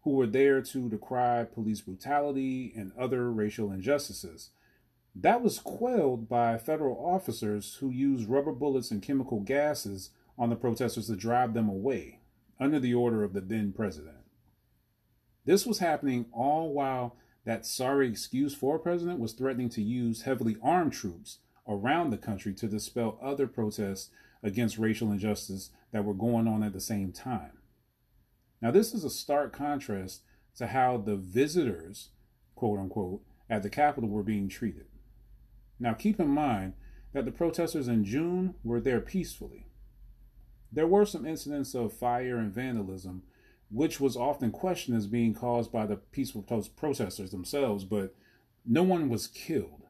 A: who were there to decry police brutality and other racial injustices. That was quelled by federal officers who used rubber bullets and chemical gases on the protesters to drive them away, under the order of the then president. This was happening all while that sorry excuse for a president was threatening to use heavily armed troops around the country to dispel other protests against racial injustice that were going on at the same time. Now, this is a stark contrast to how the visitors, quote unquote, at the Capitol were being treated. Now, keep in mind that the protesters in June were there peacefully. There were some incidents of fire and vandalism which was often questioned as being caused by the peaceful protesters themselves, but no one was killed.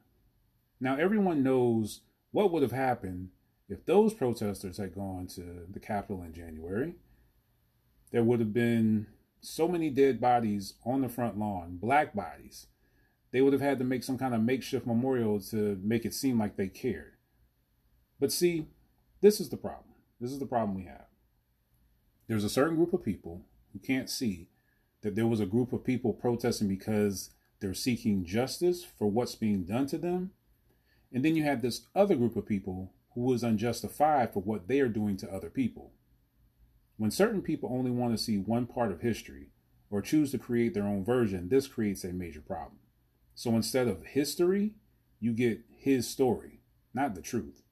A: Now, everyone knows what would have happened if those protesters had gone to the Capitol in January. There would have been so many dead bodies on the front lawn, black bodies. They would have had to make some kind of makeshift memorial to make it seem like they cared. But see, this is the problem. This is the problem we have. There's a certain group of people who can't see that there was a group of people protesting because they're seeking justice for what's being done to them. And then you have this other group of people who is unjustified for what they are doing to other people. When certain people only want to see one part of history or choose to create their own version, this creates a major problem. So instead of history, you get his story, not the truth.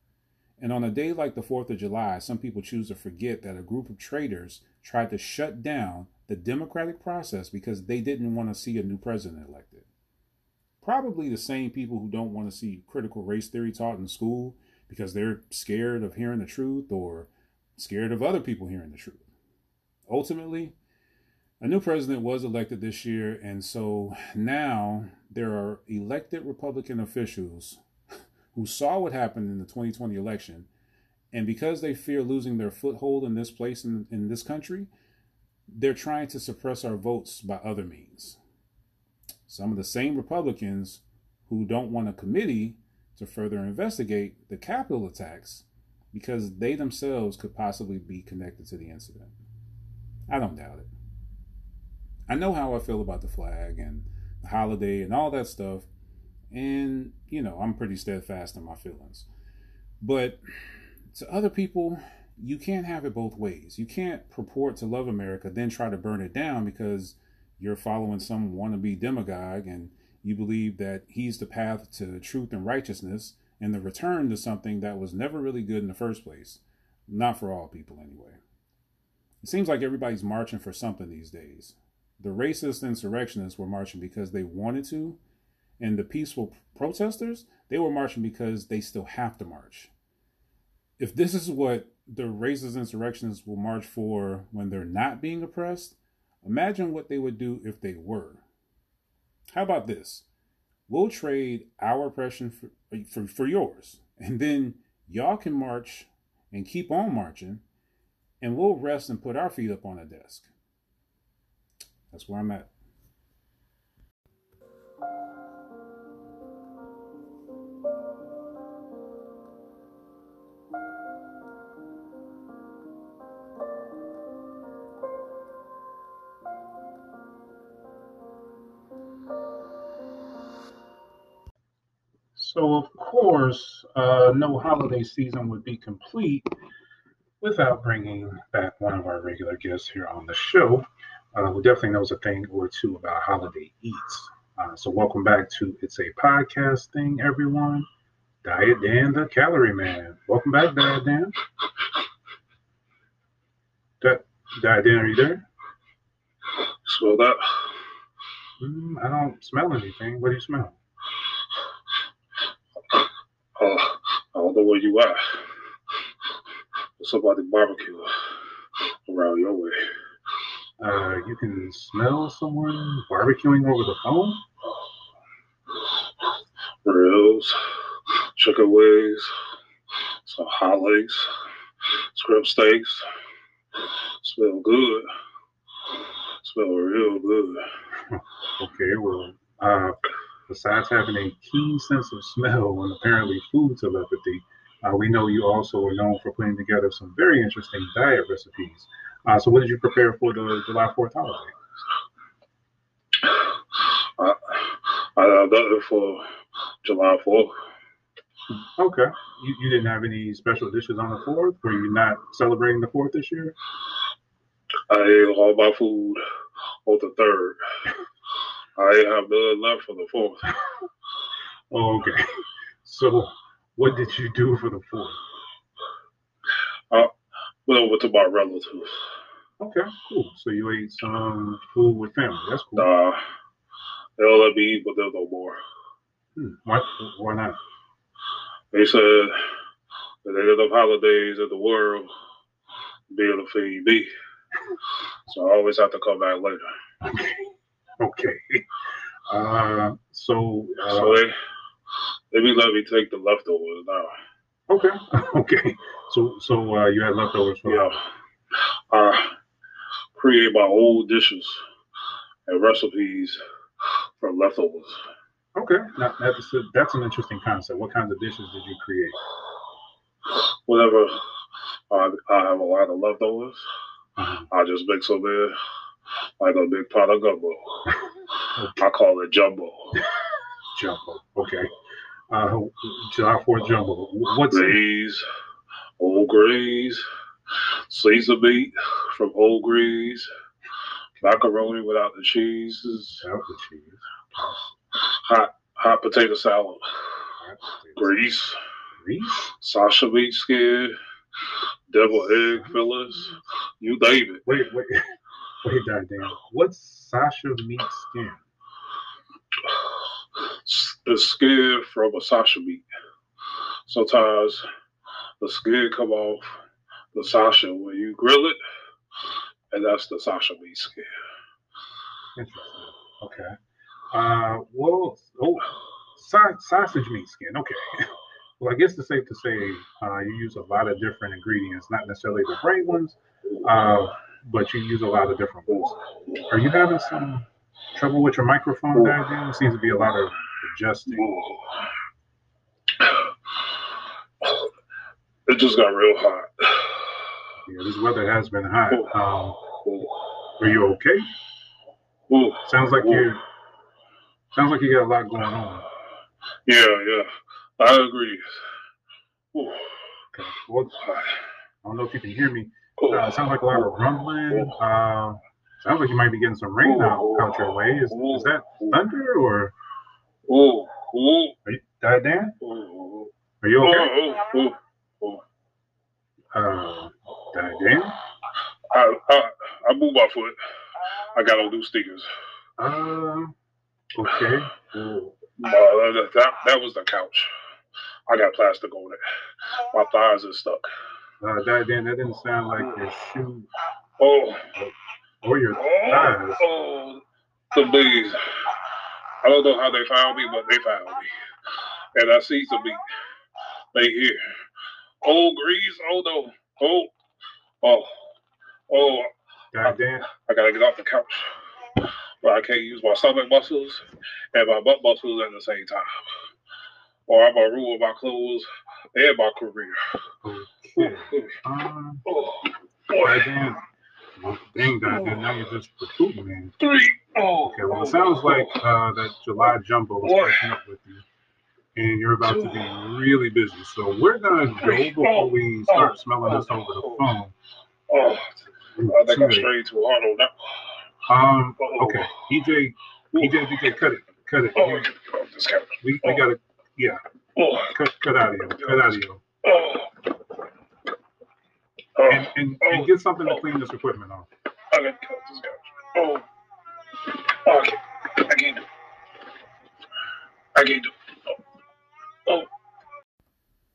A: And on a day like the 4th of July, some people choose to forget that a group of traitors tried to shut down the democratic process because they didn't want to see a new president elected. Probably the same people who don't want to see critical race theory taught in school because they're scared of hearing the truth or scared of other people hearing the truth. Ultimately, a new president was elected this year, and so now there are elected Republican officials who saw what happened in the 2020 election and because they fear losing their foothold in this place in, in this country, they're trying to suppress our votes by other means. Some of the same Republicans who don't want a committee to further investigate the Capitol attacks because they themselves could possibly be connected to the incident. I don't doubt it. I know how I feel about the flag and the holiday and all that stuff, and you know, I'm pretty steadfast in my feelings. But to other people,
C: you can't have it both ways. You can't purport to love America, then try to burn it down because you're following some wannabe demagogue and you believe that he's the path to truth and righteousness and the return to something that was never really good in the first place. Not for all people, anyway. It seems like everybody's marching for something these days. The racist insurrectionists were marching because they wanted to, and the peaceful protesters, they were marching because they still have to march. If this is what the racist insurrectionists will march for when they're not being oppressed, imagine what they would do if they were. How about this? We'll trade our oppression for, for, for yours, and then y'all can march and keep on marching, and we'll rest and put our feet up on a desk. That's where I'm at. So, of course, uh, no holiday season would be complete without bringing back one of our regular guests here on the show, uh, who definitely knows a thing or two about holiday eats. Uh, so, welcome back to It's a Podcast Thing, everyone. Diet Dan, the Calorie Man. Welcome back, Diet Dan. Diet Dan, are you there?
D: Smell that?
C: Mm, I don't smell anything. What do you smell?
D: Uh, I don't know where you at. Somebody barbecue around your way.
C: Uh, you can smell someone barbecuing over the phone?
D: Ribs, chicken wings, some hot legs, scrimp steaks. Smell good. Smell real good.
C: Okay, well, uh, besides having a keen sense of smell and apparently food telepathy, uh, we know you also are known for putting together some very interesting diet recipes. Uh, so, what did you prepare for the July 4th holiday?
D: I, I have nothing for July 4th.
C: Okay. You, you didn't have any special dishes on the 4th? Were you not celebrating the 4th this year?
D: I ate all my food on the 3rd. I have none left for the 4th.
C: Oh, okay. So, what did you do for the 4th?
D: I went over to my relatives.
C: Okay, cool. So, you ate some food with family. That's cool.
D: Nah, they don't let me eat, but there's no more.
C: Hmm. Why, why not?
D: They said that they got enough holidays in the world to be able to feed me. So I always have to come back later.
C: Okay. Uh, so, uh,
D: So they they be letting me take the leftovers now.
C: okay, okay. So, so uh, you had leftovers from
D: Yeah. I create my old dishes and recipes from leftovers.
C: Okay, now, that's a, that's an interesting concept. What kinds of dishes did you create?
D: Whenever I, I have a lot of leftovers,
C: Uh,
D: I just mix them in like a big pot of gumbo. I call it jumbo.
C: jumbo. Okay. Uh, July Fourth jumbo. What's
D: Grease, old grease, Caesar meat from old grease, macaroni without the cheeses,
C: Without the cheese.
D: hot hot potato salad,
C: Hot
D: grease,
C: Grease.
D: Sasha meat skin, devil egg fillers, you name it.
C: Wait, wait, wait, goddamn. What's Sasha meat skin?
D: The skin from a Sasha meat. Sometimes the skin come off the Sasha when you grill it, and that's the Sasha meat skin.
C: Interesting. Okay. Uh, well, oh, sa- sausage meat skin. Okay. Well, I guess it's safe to say uh, you use a lot of different ingredients, not necessarily the right ones, uh, but you use a lot of different ones. Are you having some trouble with your microphone, Diane? There seems to be a lot of adjusting.
D: It just got real hot.
C: Yeah, this weather has been hot. Um, are you okay?
D: Ooh.
C: Sounds like you. Sounds like you got a lot going on.
D: Yeah, yeah. I agree.
C: Okay. Well, I don't know if you can hear me. Uh, sounds like a lot of rumbling. Uh, sounds like you might be getting some rain out, out your way. Is, is that thunder or? Are you, uh, Dan? Are you okay?
D: ooh, ooh.
C: Uh, uh, Dan?
D: I, I, I moved my foot. I got on new sneakers.
C: Uh, okay.
D: Uh, that, that, that was the couch. I got plastic on it. My thighs are stuck.
C: Uh, that, Dan, that didn't sound like your shoe
D: Oh,
C: or your
D: oh,
C: thighs.
D: oh, the bees. I don't know how they found me, but they found me. And I see some meat. They here. Oh, grease. Oh, no. Oh, oh, oh,
C: Uh, Dan,
D: I gotta get off the couch. But I can't use my stomach muscles and my butt muscles at the same time. Or I'm gonna ruin my clothes and my career.
C: Okay. Um,
D: Oh, boy.
C: Well, dang, Dan, now you're just recruiting, man.
D: Three. Oh,
C: Okay, well,
D: oh,
C: it sounds
D: oh,
C: like uh, that July jumbo is catching up with you, and you're about to be really busy. So we're gonna go before we start smelling this over the phone.
D: Oh, I think I'm straight too hard on that.
C: Um, okay, EJ, EJ, DJ, cut it, cut it.
D: Oh,
C: We,
D: I gotta get off this couch.
C: we, gotta, yeah,
D: Oh,
C: cut, cut audio, cut audio,
D: oh. Oh,
C: and, and, and get something to oh. clean this equipment off.
D: I gotta get this couch. Oh, Okay. I can't, do it. I can't do it. Oh.
E: oh,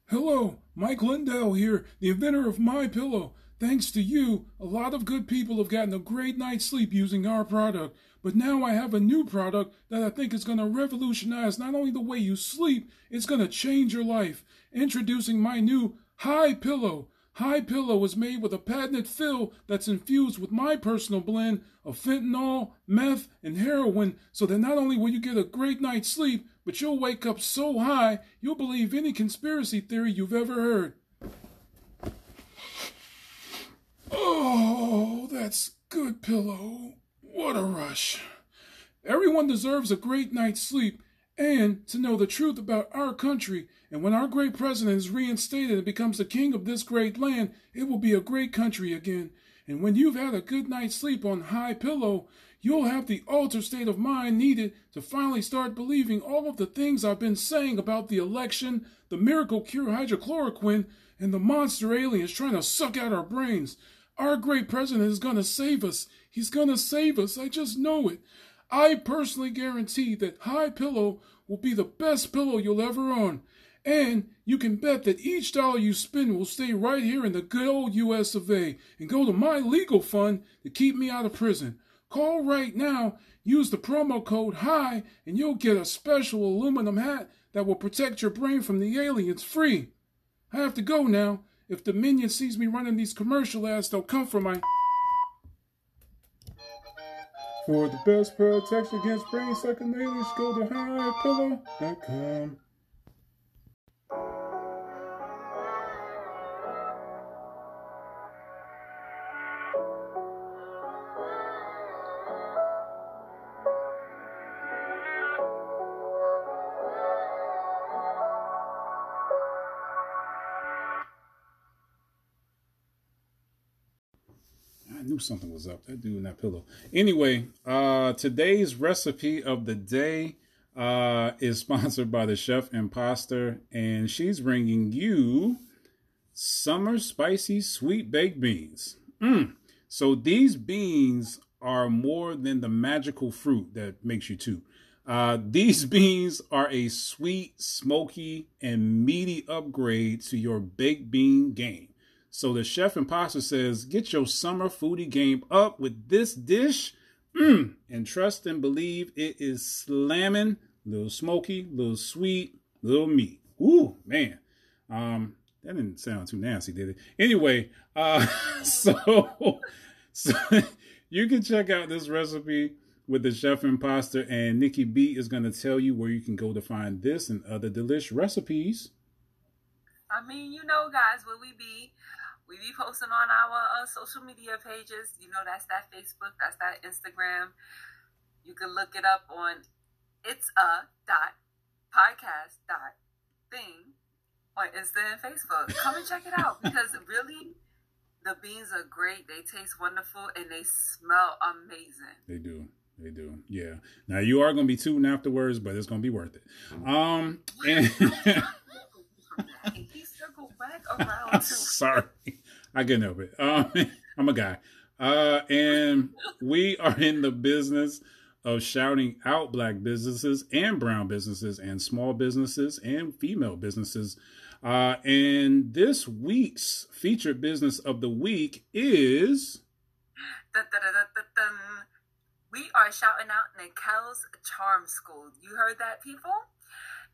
E: Hello, Mike Lindell here, the inventor of MyPillow. Thanks to you, a lot of good people have gotten a great night's sleep using our product. But now I have a new product that I think is going to revolutionize not only the way you sleep, it's going to change your life. Introducing my new High Pillow. High Pillow is made with a patented fill that's infused with my personal blend of fentanyl, meth, and heroin, so that not only will you get a great night's sleep, but you'll wake up so high you'll believe any conspiracy theory you've ever heard. Oh, that's good pillow. What a rush. Everyone deserves a great night's sleep and to know the truth about our country. And when our great president is reinstated and becomes the king of this great land, it will be a great country again. And when you've had a good night's sleep on high pillow, you'll have the altered state of mind needed to finally start believing all of the things I've been saying about the election, the miracle cure hydrochloroquine, and the monster aliens trying to suck out our brains. Our great president is going to save us. He's going to save us. I just know it. I personally guarantee that High Pillow will be the best pillow you'll ever own. And you can bet that each dollar you spend will stay right here in the good old US of A and go to my legal fund to keep me out of prison. Call right now, use the promo code HIGH, and you'll get a special aluminum hat that will protect your brain from the aliens free. I have to go now. If the minion sees me running these commercial ads, they'll come for my. For the best protection against brain sucking aliens, go to highpillow.com. something was up. That dude in that pillow. Anyway, uh, today's recipe of the day uh, is sponsored by the Chef Imposter, and she's bringing you summer spicy sweet baked beans. Mm. So these beans are more than the magical fruit that makes you two. Uh, these beans are a sweet, smoky, and meaty upgrade to your baked bean game. So the chef imposter says, get your summer foodie game up with this dish. Mm, and trust and believe it is slamming, little smoky, little sweet, little meat. Ooh, man. Um, that didn't sound too nasty, did it? Anyway, uh, so, so you can check out this recipe with the chef imposter, and Nikki B is going to tell you where you can go to find this and other delish recipes.
B: I mean, you know, guys, where we be, we be posting on our uh, social media pages. You know, that's that Facebook, that's that Instagram. You can look it up on it's a dot podcast dot thing on Insta and Facebook. Come and check it out because really, The beans are great. They taste wonderful and they smell amazing.
A: They do. They do. Yeah. Now you are gonna be tooting afterwards, but it's gonna be worth it. Um and
B: around
A: sorry. I can help it. Um I'm a guy. Uh and we are in the business of shouting out black businesses and brown businesses and small businesses and female businesses. Uh and this week's featured business of the week is
B: dun, dun, dun. We are shouting out Nikelle's Charm School. You heard that, people?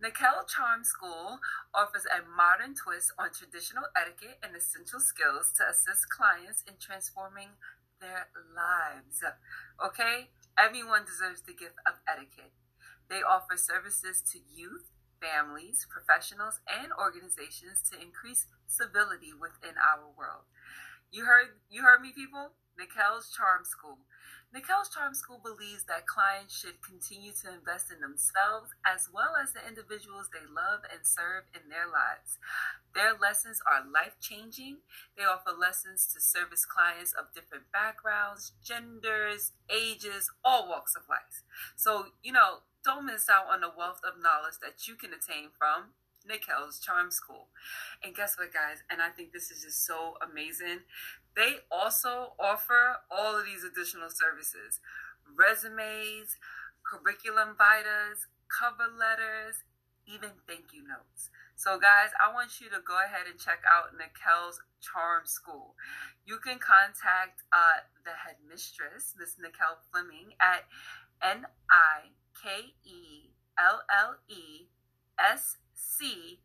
B: Nikelle Charm School offers a modern twist on traditional etiquette and essential skills to assist clients in transforming their lives. Okay? Everyone deserves the gift of etiquette. They offer services to youth, families, professionals, and organizations to increase civility within our world. You heard you heard me people? Nikelle's Charm School. Nikelle's Charm School believes that clients should continue to invest in themselves as well as the individuals they love and serve in their lives. Their lessons are life changing. They offer lessons to service clients of different backgrounds, genders, ages, all walks of life. So, you know, don't miss out on the wealth of knowledge that you can attain from Nikelle's Charm School. And guess what, guys? And I think this is just so amazing. They also offer all of these additional services resumes, curriculum vitas, cover letters, even thank you notes. So, guys, I want you to go ahead and check out Nikelle's Charm School. You can contact uh, the headmistress, Miss Nikelle Fleming, at N I K E L L E S C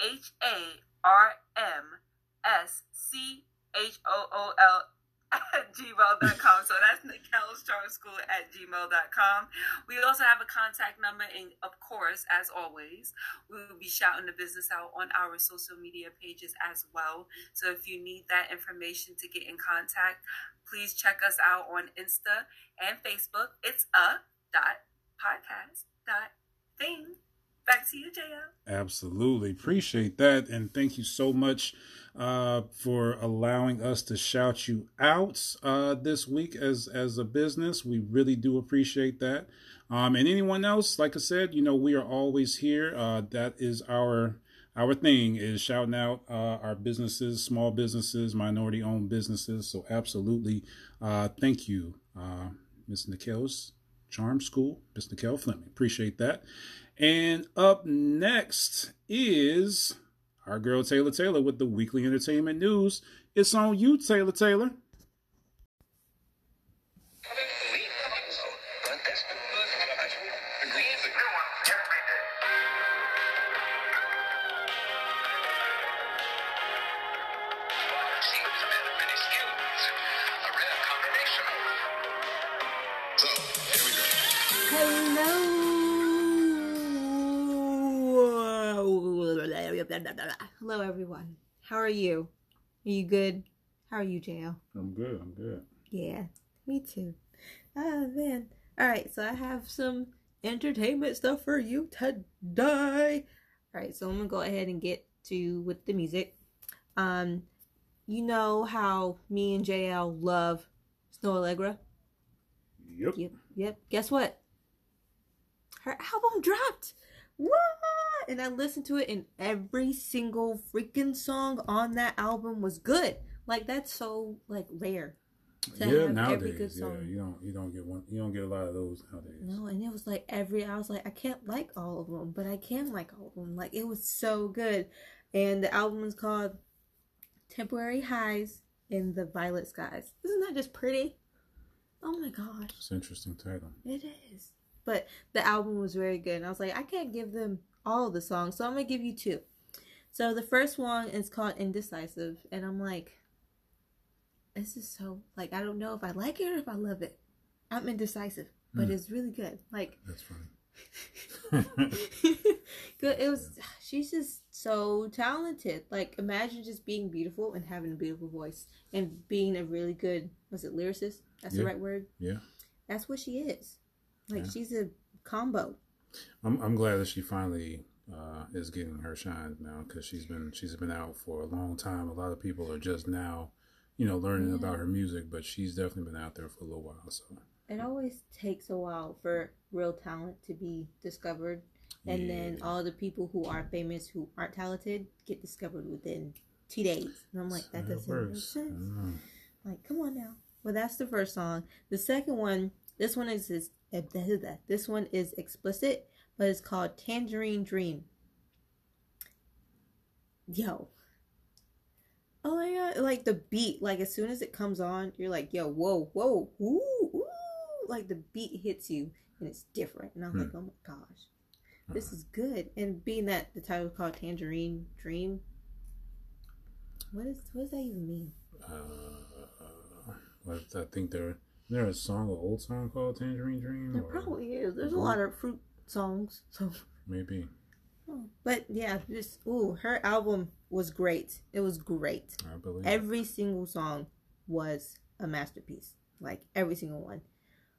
B: H A R M S C H O O L at gmail.com. So that's Nikelle's Charm School at gmail.com. We also have a contact number, and of course, as always, we will be shouting the business out on our social media pages as well. So if you need that information to get in contact, please check us out on Insta and Facebook. It's a dot podcast dot thing. Back to you, JL.
A: Absolutely. Appreciate that. And thank you so much uh, for allowing us to shout you out uh, this week as, as a business. We really do appreciate that. Um, and anyone else, like I said, you know, we are always here. Uh, that is our our thing is shouting out uh, our businesses, small businesses, minority owned businesses. So absolutely, uh, thank you, uh, Ms. Nikelle's Charm School, Ms. Nikelle Fleming. Appreciate that. And up next is our girl Taylor Taylor with the weekly entertainment news. It's on you, Taylor Taylor.
F: Hello. Hello, everyone. How are you? Are you good? How are you, JL?
A: I'm good. I'm good.
F: Yeah, me too. Oh, man. All right, so I have some entertainment stuff for you today. All right, so I'm going to go ahead and get to with the music. Um, you know how me and JL love Snoh Aalegra?
A: Yep.
F: Yep. Yep. Guess what? Her album dropped. And I listened to it, and every single freaking song on that album was good. Like that's so like rare.
A: Yeah, nowadays,
F: good
A: yeah, you don't you don't get one you don't get a lot of those nowadays.
F: No, and it was like every I was like I can't like all of them, but I can like all of them. Like it was so good, and the album is called "Temporary Highs in the Violet Skies." Isn't that just pretty? Oh my gosh,
A: It's an interesting title.
F: it is. But the album was very good, and I was like, I can't give them all the songs, so I'm gonna give you two. So the first one is called "Indecisive," and I'm like, this is so like I don't know if I like it or if I love it. I'm indecisive, but
A: Hmm.
F: it's really good. Like
A: That's funny.
F: good it was she's just so talented like imagine just being beautiful and having a beautiful voice and being a really good was it lyricist that's the right word
A: yeah.
F: that's what she is like
A: Yeah.
F: she's a combo
A: I'm I'm glad that she finally uh, is getting her shine now because she's been she's been out for a long time. A lot of people are just now, you know, learning
F: Yeah.
A: about her music, but she's definitely been out there for a little while. So
F: It always takes a while for real talent to be discovered, and then all the people who are famous who aren't talented get discovered within two days. And I'm like, that doesn't make sense. Like, come on now. Well, that's the first song. The second one, this one is, is eh, this one is explicit, but it's called Tangerine Dream. Yo. Oh my god, like the beat, like as soon as it comes on, you're like, yo, whoa, whoa, ooh, ooh. Like the beat hits you and it's different. And I'm like, oh my gosh, this is good. And being that the title is called Tangerine Dream, what is what does that even mean?
A: Uh, I, I think there there a song, an old song called Tangerine Dream.
F: There
A: or
F: probably is. There's a lot of fruit songs. So,
A: maybe.
F: Oh, but yeah, just ooh, her album was great. It was great.
A: I believe.
F: Every single song was a masterpiece. Like every single one.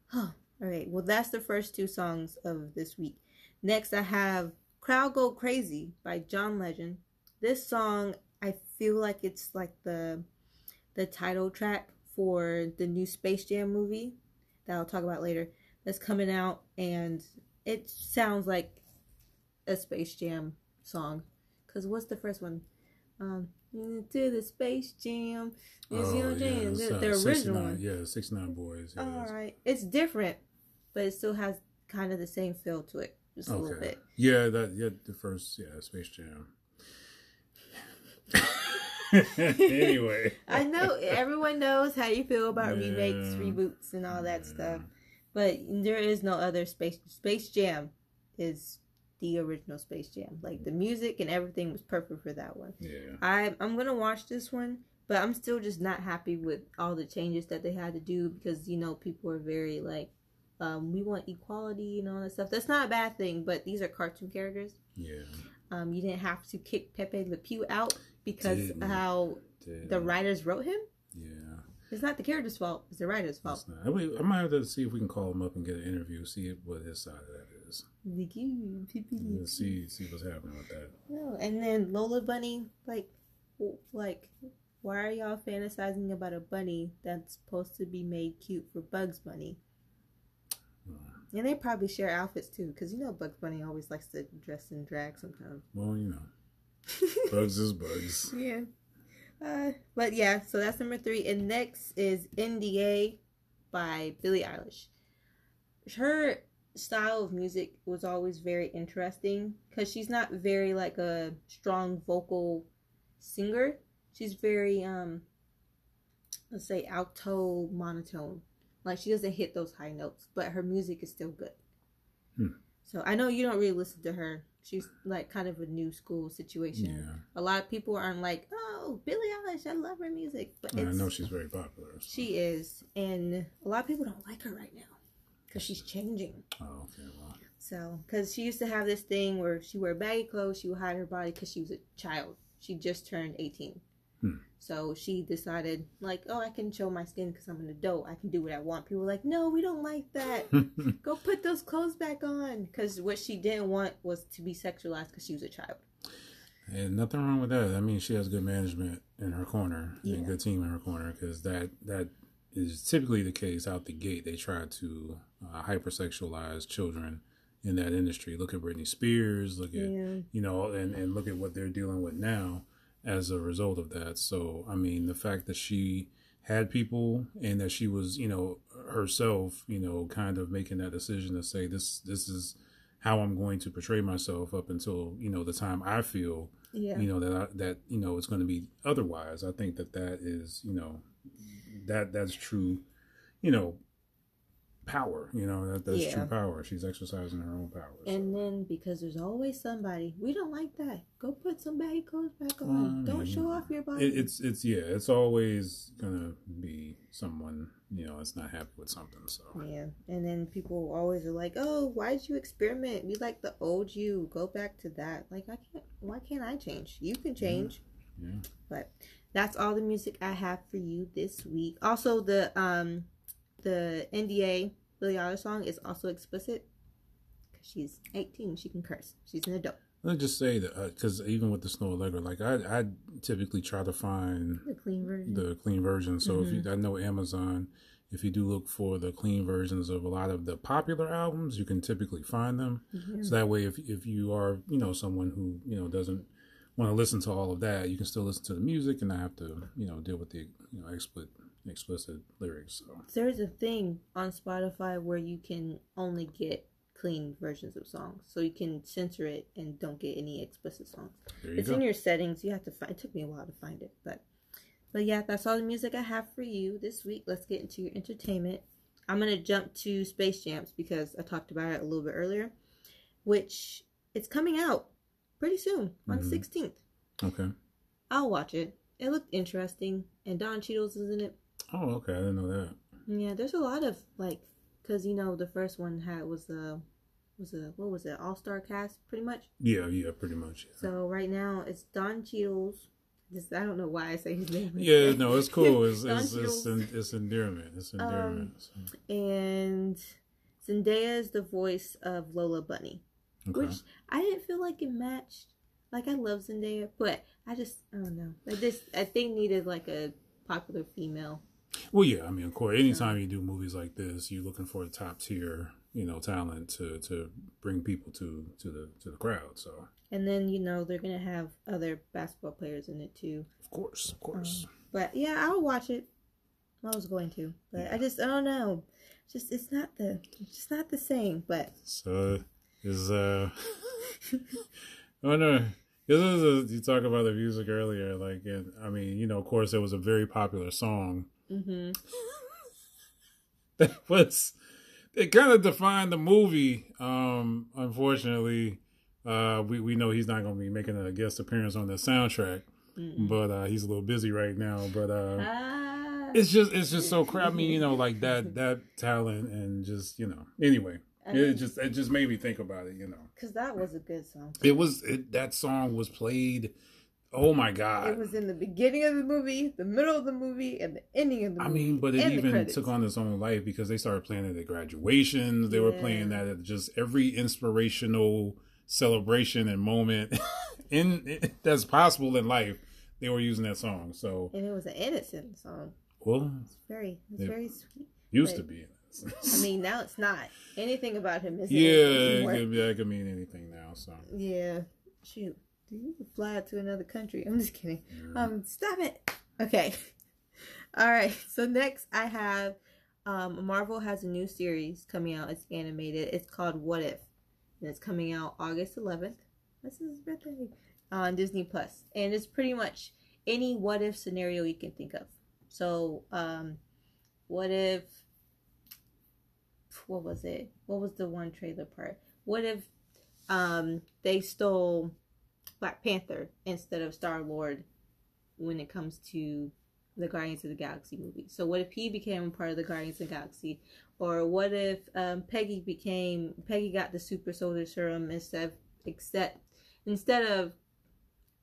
F: Huh. All right. Well, that's the first two songs of this week. Next, I have "Crowd Go Crazy" by John Legend. This song, I feel like it's like the the title track for the new Space Jam movie that I'll talk about later. That's coming out, and it sounds like a Space Jam song. Cause what's the first one? Um, to the Space Jam. It's
A: Oh,
F: Young
A: yeah,
F: the,
A: uh,
F: the original
A: 69,
F: one.
A: Yeah, 69 Boyz. Yeah,
F: All right, it's different, but it still has kind of the same feel to it, just a little bit.
A: Yeah, that yeah the first yeah Space Jam. Anyway,
F: I know everyone knows how you feel about remakes, reboots, and all that stuff, but there is no other Space Space Jam is the original Space Jam. Like the music and everything was perfect for that one.
A: Yeah,
F: I I'm gonna watch this one, but I'm still just not happy with all the changes that they had to do because you know people are very like, um, we want equality and all that stuff. That's not a bad thing, but these are cartoon characters.
A: yeah.
F: Um, you didn't have to kick Pepe Le Pew out because
A: Didn't.
F: how
A: Did-
F: the writers wrote him.
A: Yeah,
F: It's not the character's fault. It's the writer's fault.
A: I, mean, I might have to see if we can call him up and get an interview, see what his side of that is. Yeah, see see what's happening with that.
F: No, and then Lola Bunny, like, like, why are y'all fantasizing about a bunny that's supposed to be made cute for Bugs Bunny? Hmm. And they probably share outfits too, because you know Bugs Bunny always likes to dress in drag sometimes.
A: Well, you know, bugs is bugs.
F: yeah. Uh, but yeah, so that's number three. And next is NDA by Billie Eilish. Her style of music was always very interesting because she's not very like a strong vocal singer. She's very um let's say alto monotone. Like she doesn't hit those high notes, but her music is still good.
A: Hmm.
F: So I know you don't really listen to her. She's like kind of a new school situation.
A: Yeah,
F: A lot of people aren't like, oh, Billie Eilish, I love her music, but
A: I know she's very popular. so-
F: she is, and a lot of people don't like her right now because she's changing.
A: Oh, okay. Well,
F: So, because she used to have this thing where she wear baggy clothes, she would hide her body because she was a child. She just turned 18.
A: Hmm.
F: So she decided, like, oh, I can show my skin because I'm an adult. I can do what I want. People were like, no, we don't like that. Go put those clothes back on. Because what she didn't want was to be sexualized because she was a child.
A: And nothing wrong with that. I mean, she has good management in her corner
F: Yeah.
A: and good team in her corner because that that is typically the case out the gate. They try to uh, hypersexualize children in that industry. Look at Britney Spears. Look at
F: Yeah.
A: you know, and and look at what they're dealing with now as a result of that. So I mean, the fact that she had people and that she was you know herself you know kind of making that decision to say this this is how I'm going to portray myself up until you know the time I feel
F: Yeah.
A: you know that I, that you know it's going to be otherwise. I think that that is you know that that's true, you know, power. You know that that's
F: Yeah.
A: true power. She's exercising her own power. so.
F: And then because there's always somebody, we don't like that. Go put some baggy clothes back on. Don't
A: yeah,
F: show off your body.
A: It, it's it's yeah, it's always gonna be someone you know that's not happy with something. So
F: yeah. And then people always are like, "Oh, why did you experiment? We like the old you. Go back to that." Like I can't. Why can't I change? You can change.
A: yeah,
F: But that's all the music I have for you this week. Also, the um, the NDA Billie Eilish song is also explicit because she's 18. She can curse. She's an adult.
A: Let's just say that uh, because even with the Snoh Aalegra, like I, I typically try to find
F: The clean version.
A: the clean version. So if you, mm-hmm. I know Amazon, if you do look for the clean versions of a lot of the popular albums, you can typically find them.
F: Yeah.
A: So that way, if if you are you know someone who you know doesn't want to listen to all of that, you can still listen to the music and not have to you know deal with the you know explicit explicit lyrics. So
F: There's a thing on Spotify where you can only get clean versions of songs, so you can censor it and don't get any explicit songs. It's
A: go.
F: in your settings. You have to find. It took me a while to find it, but but yeah, that's all the music I have for you this week. Let's get into your entertainment. I'm gonna jump to Space Jams because I talked about it a little bit earlier, which it's coming out pretty soon on
A: Mhm.
F: 16th.
A: okay.
F: I'll watch it. It looked interesting, and Don Cheadle's is in it.
A: Oh, okay. I didn't know that.
F: Yeah, there's a lot of like, cause you know the first one had was a was a what was it all star cast pretty much.
A: Yeah, yeah, pretty much. Yeah,
F: So right now it's Don Cheadle's. Just, I don't know why I say his name.
A: yeah no, it's cool. It's it's it's, it's endearment. It's um, endearment. So,
F: and Zendaya is the voice of Lola Bunny,
A: okay.
F: which I didn't feel like it matched. Like I love Zendaya, but I just I don't know. Like this, I think needed like a popular female.
A: Well, yeah, I mean, of course, anytime you do movies like this, you're looking for the top tier, you know, talent to to bring people to to the to the crowd. So,
F: And then you know they're gonna have other basketball players in it too.
A: of course, of course.
F: But yeah, I'll watch it. I was going to, but I just I don't know. Just it's not the it's just not the same. But
A: So, is uh, I wonder. This is a, you talk about the music earlier, like, and I mean, you know, of course, it was a very popular song
F: hmm
A: that was it kind of defined the movie. Um, unfortunately, uh, we we know he's not going to be making a guest appearance on the soundtrack, but uh, he's a little busy right now. But uh,
F: ah,
A: it's just it's just so crap. I mean, you know, like that that talent and just you know. Anyway,
F: I
A: it just it just made me think about it. You know,
F: because that was a good song.
A: it was it, that song was played. Oh my god!
F: It was in the beginning of the movie, the middle of the movie, and the ending of the
A: I
F: movie.
A: mean, but it even took on its own life because they started playing it at graduations. They were playing that at just every inspirational celebration and moment in that's possible in life. They were using that song. So,
F: and it was an innocent song.
A: well,
F: It's very, it's
A: It-
F: very sweet.
A: used to be.
F: I mean, now it's not. Anything about him is
A: yeah, it could, that could mean anything now. So,
F: Yeah. Shoot. Dude, you could fly out to another country. I'm just kidding. Um, stop it. Okay. All right. So next I have um Marvel has a new series coming out. It's animated. It's called What If. And it's coming out August 11th. This is his birthday. On Disney And it's pretty much any what if scenario you can think of. So, um what if what was it? What was the one trailer part? What if um they stole Black Panther instead of Star Lord when it comes to the Guardians of the Galaxy movie. So what if he became part of the Guardians of the Galaxy, or what if um, Peggy became Peggy got the super soldier serum instead of, except instead of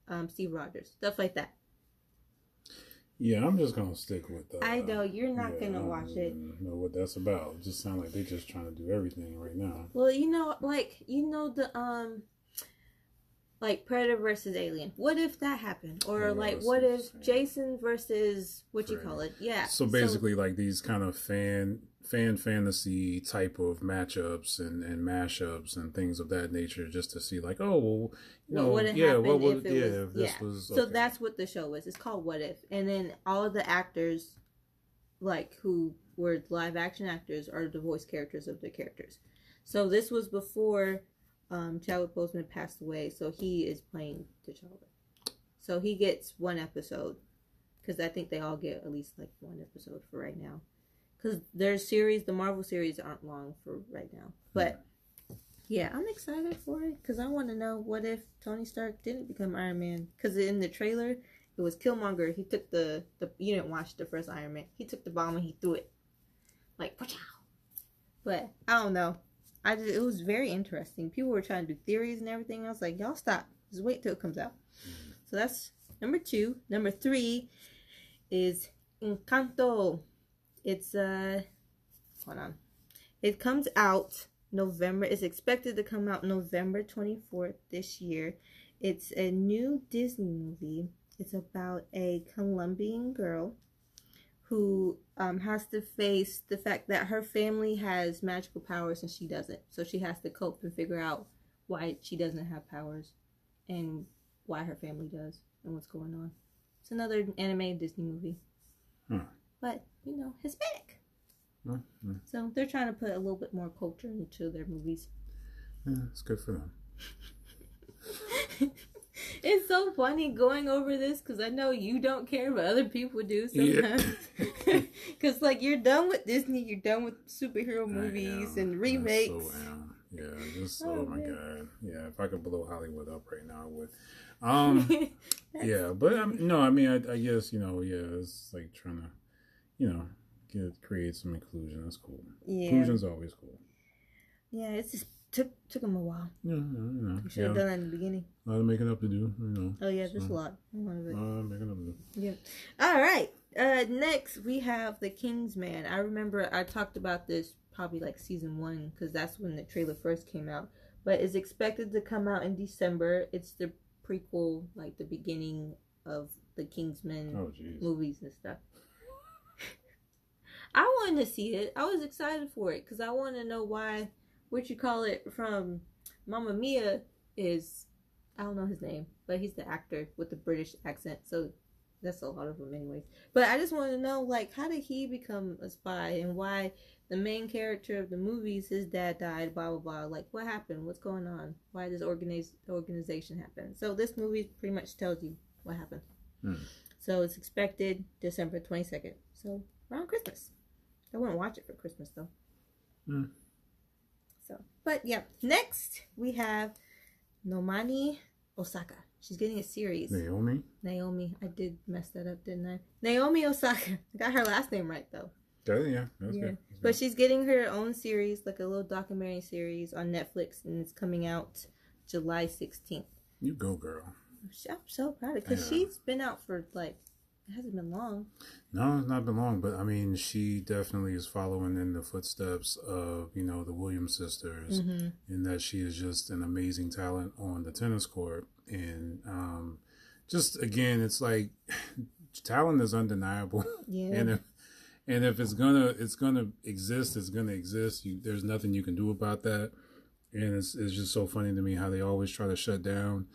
F: um, Steve Rogers, stuff like that.
A: yeah, I'm just gonna stick with. Uh,
F: I know you're not
A: yeah,
F: gonna watch it.
A: Know what that's about? It just sound like they're just trying to do everything right now.
F: Well, you know, like you know the um, like Predator versus Alien. What if that happened? Or
A: Oh,
F: like, what
A: what
F: if. Jason versus what you call it? Yeah.
A: So basically, like these kind of fan fan fantasy type of matchups and and mashups and things of that nature, just to see like, oh, well, you know,
F: have
A: yeah, what would, yeah,
F: was yeah.
A: was.
F: So that's what the show is. It's called What If, and then all of the actors, like who were live action actors, are the voice characters of the characters. So this was before um, Chadwick Boseman passed away, so he is playing T'Challa. So he gets one episode because I think they all get at least like one episode for right now. Because their series, the Marvel series, aren't long for right now, but. Yeah, I'm excited for it because I want to know what if Tony Stark didn't become Iron Man. Because in the trailer, it was Killmonger. He took the, the you didn't watch the first Iron Man. He took the bomb and he threw it, like. But I don't know. I just, it was very interesting. People were trying to do theories and everything. I was like, y'all stop. Just wait till it comes out. So that's number two. Number three is Encanto. It's uh, hold on. It comes out November. It's expected to come out November 24th this year. It's a new Disney movie. It's about a Colombian girl who um, has to face the fact that her family has magical powers and she doesn't. So she has to cope and figure out why she doesn't have powers and why her family does and what's going on. It's another animated Disney movie.
A: Hmm.
F: But, you know, Hispanic.
A: Mm, mm.
F: So they're trying to put a little bit more culture into their movies.
A: Yeah, it's good for them.
F: it's so funny going over this because I know you don't care, but other people do sometimes. Because like you're done with Disney, you're done with superhero movies
A: I
F: and
A: I
F: remakes.
A: so am. Yeah, just
F: Oh,
A: oh, my
F: man.
A: god. Yeah, if I could blow Hollywood up right now, I would. Um, yeah, but um, no, I mean, I, I guess you know, yeah, it's like trying to, you know, get create some inclusion. That's cool.
F: yeah,
A: Inclusion's always cool.
F: yeah. It's just took took them a while.
A: Yeah, yeah,
F: We should
A: yeah,
F: have done that in the beginning.
A: a lot of making up to do. You know,
F: Oh yeah, there's a lot. A lot of it.
A: Uh, making up to do.
F: Yeah. All right. Uh, next we have the Kingsman. I remember I talked about this probably like season one because that's when the trailer first came out. But it's expected to come out in December. It's the prequel, like the beginning of the Kingsman
A: Oh,
F: movies and stuff. I wanted to see it. I was excited for it because I want to know why. What you call it from Mamma Mia is I don't know his name, but he's the actor with the British accent. So that's a lot of them, anyways. But I just want to know, like, how did he become a spy and why the main character of the movies, his dad died, blah blah blah. Like, what happened? What's going on? Why does organize organization happen? So this movie pretty much tells you what happened.
A: Hmm.
F: So it's expected December twenty second. So around Christmas. I wouldn't watch it for Christmas though.
A: Hmm.
F: But yep, Next we have Nomani Osaka. She's getting a series.
A: Naomi.
F: Naomi. I did mess that up, didn't I? Naomi Osaka. I got her last name right though.
A: Yeah, yeah, good.
F: But
A: good.
F: she's getting her own series, like a little documentary series on Netflix, and it's coming out July 16th.
A: you go, girl.
F: I'm so proud of because
A: Yeah.
F: she's been out for like, it hasn't been long.
A: No, it's not been long, but I mean, she definitely is following in the footsteps of you know the Williams sisters,
F: Mm-hmm.
A: in that she is just an amazing talent on the tennis court, and um, just again, it's like talent is undeniable,
F: Yeah.
A: and if and if it's gonna it's gonna exist, it's gonna exist. You, there's nothing you can do about that, and it's it's just so funny to me how they always try to shut down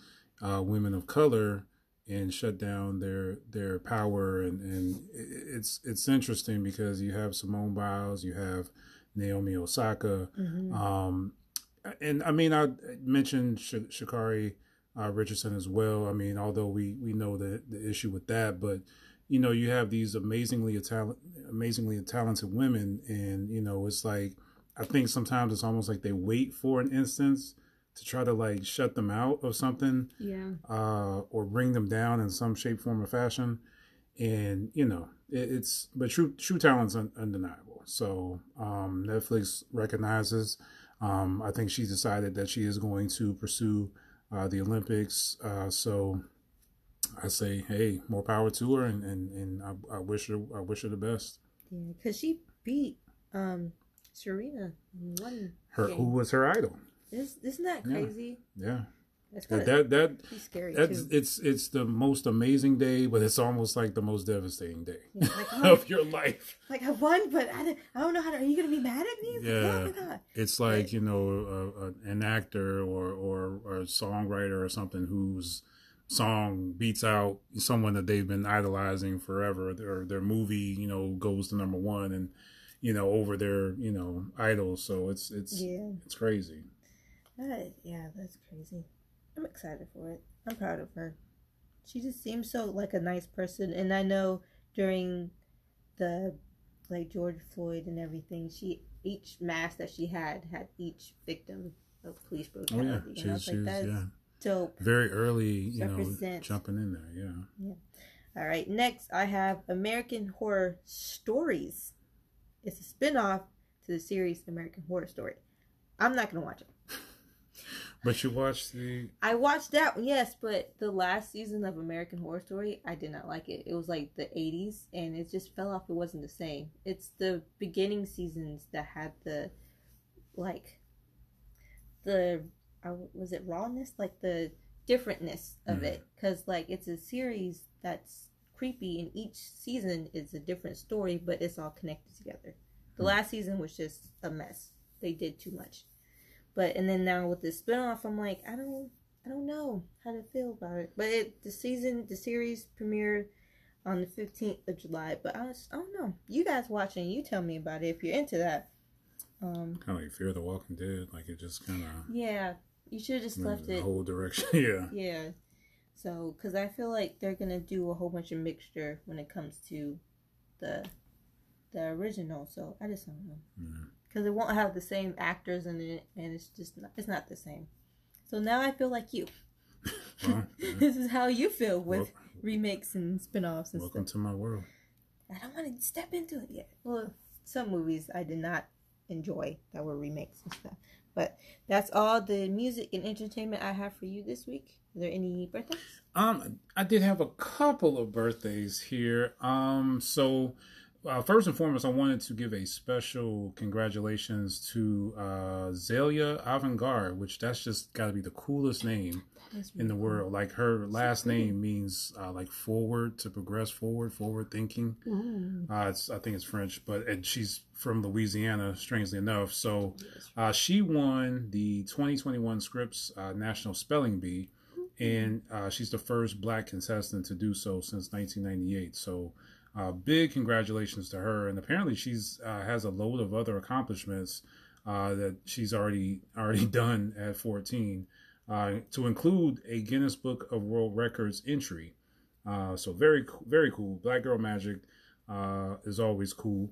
A: uh, women of color and shut down their their power and and it's it's interesting because you have Simone Biles, you have Naomi Osaka,
F: Mm-hmm.
A: um, and I mean I mentioned Sh- Sha'Carri uh, Richardson as well. I mean, although we we know the the issue with that, but you know you have these amazingly talent amazingly talented women, and you know it's like I think sometimes it's almost like they wait for an instance to try to like shut them out of something
F: Yeah.
A: uh, or bring them down in some shape, form, or fashion. And you know, it, it's but true true talent's un, undeniable. So um, Netflix recognizes. Um, I think she decided that she is going to pursue uh, the Olympics. Uh, so I say, hey, more power to her, and and, and I, I wish her I wish her the best.
F: Yeah. Because she beat um Serena one
A: Her
F: game.
A: who was her idol?
F: Is, isn't that crazy?
A: Yeah,
F: That's
A: that that,
F: scary
A: That's
F: too.
A: it's it's the most amazing day, but it's almost like the most devastating day
F: Yeah, like, oh,
A: of your life.
F: like I won, but I, I don't know how to. Are you gonna be mad at me? It's like,
A: Yeah.
F: oh.
A: It's like you know an actor or, or or a songwriter or something whose song beats out someone that they've been idolizing forever, or their movie you know goes to number one and you know over their you know idols. So it's it's
F: Yeah.
A: it's crazy.
F: That, yeah, that's crazy. I'm excited for it. I'm proud of her. She just seems so like a nice person, and I know during the like George Floyd and everything, she each mask that she had had each victim of police brutality. Oh yeah,
A: she's
F: was like,
A: yeah
F: dope.
A: very early you know jumping in there. Yeah.
F: All right, next I have American Horror Stories. It's a spin-off to the series American Horror Story. I'm not gonna watch it.
A: But you watched the
F: I watched that, yes, but the last season of American Horror Story, I did not like it. It was like the 80s, and it just fell off. It wasn't the same. It's the beginning seasons that had the, like, the uh, was it rawness, like the differentness of
A: Mhm.
F: it, because like it's a series that's creepy, and each season is a different story, but it's all connected together. The
A: Mhm.
F: last season was just a mess. They did too much, but and then now with the spinoff, I'm like, I don't, I don't know how to feel about it. But it, the season, the series premiered on the 15th of July. But I, was, I don't know. You guys watching, you tell me about it if you're into that. Um,
A: Kind of like Fear the Walking Dead. Like it just kind of
F: yeah, you should have just left
A: the
F: it.
A: whole direction. yeah.
F: Yeah. So, because I feel like they're gonna do a whole bunch of mixture when it comes to the the original. So I just don't know
A: Mhm.
F: Because it won't have the same actors in it, and it's just not, it's not the same. So now I feel like you.
A: Well, yeah.
F: this is how you feel with
A: Wel-
F: remakes and spin-offs and
A: welcome
F: stuff.
A: to my world.
F: I don't want to step into it yet. Well, some movies I did not enjoy that were remakes and stuff. But that's all the music and entertainment I have for you this week. Is there any birthdays?
A: Um, I did have a couple of birthdays here. Um, so uh, first and foremost, I wanted to give a special congratulations to uh, Zaila Avant-garde, which that's just got to be the coolest name
F: is
A: in the world. Like her last
F: pretty.
A: name means uh, like forward to progress forward, forward thinking.
F: cool. Ooh.
A: Uh, it's, I think it's French, but and she's from Louisiana, strangely enough. So uh, she won the 2021 Scripps uh, National Spelling Bee, and uh, she's the first Black contestant to do so since 1998. So, uh, big congratulations to her. And apparently, she's uh, has a load of other accomplishments uh, that she's already already done at 14, uh, to include a Guinness Book of World Records entry. Uh, so very very cool. Black Girl Magic uh, is always cool.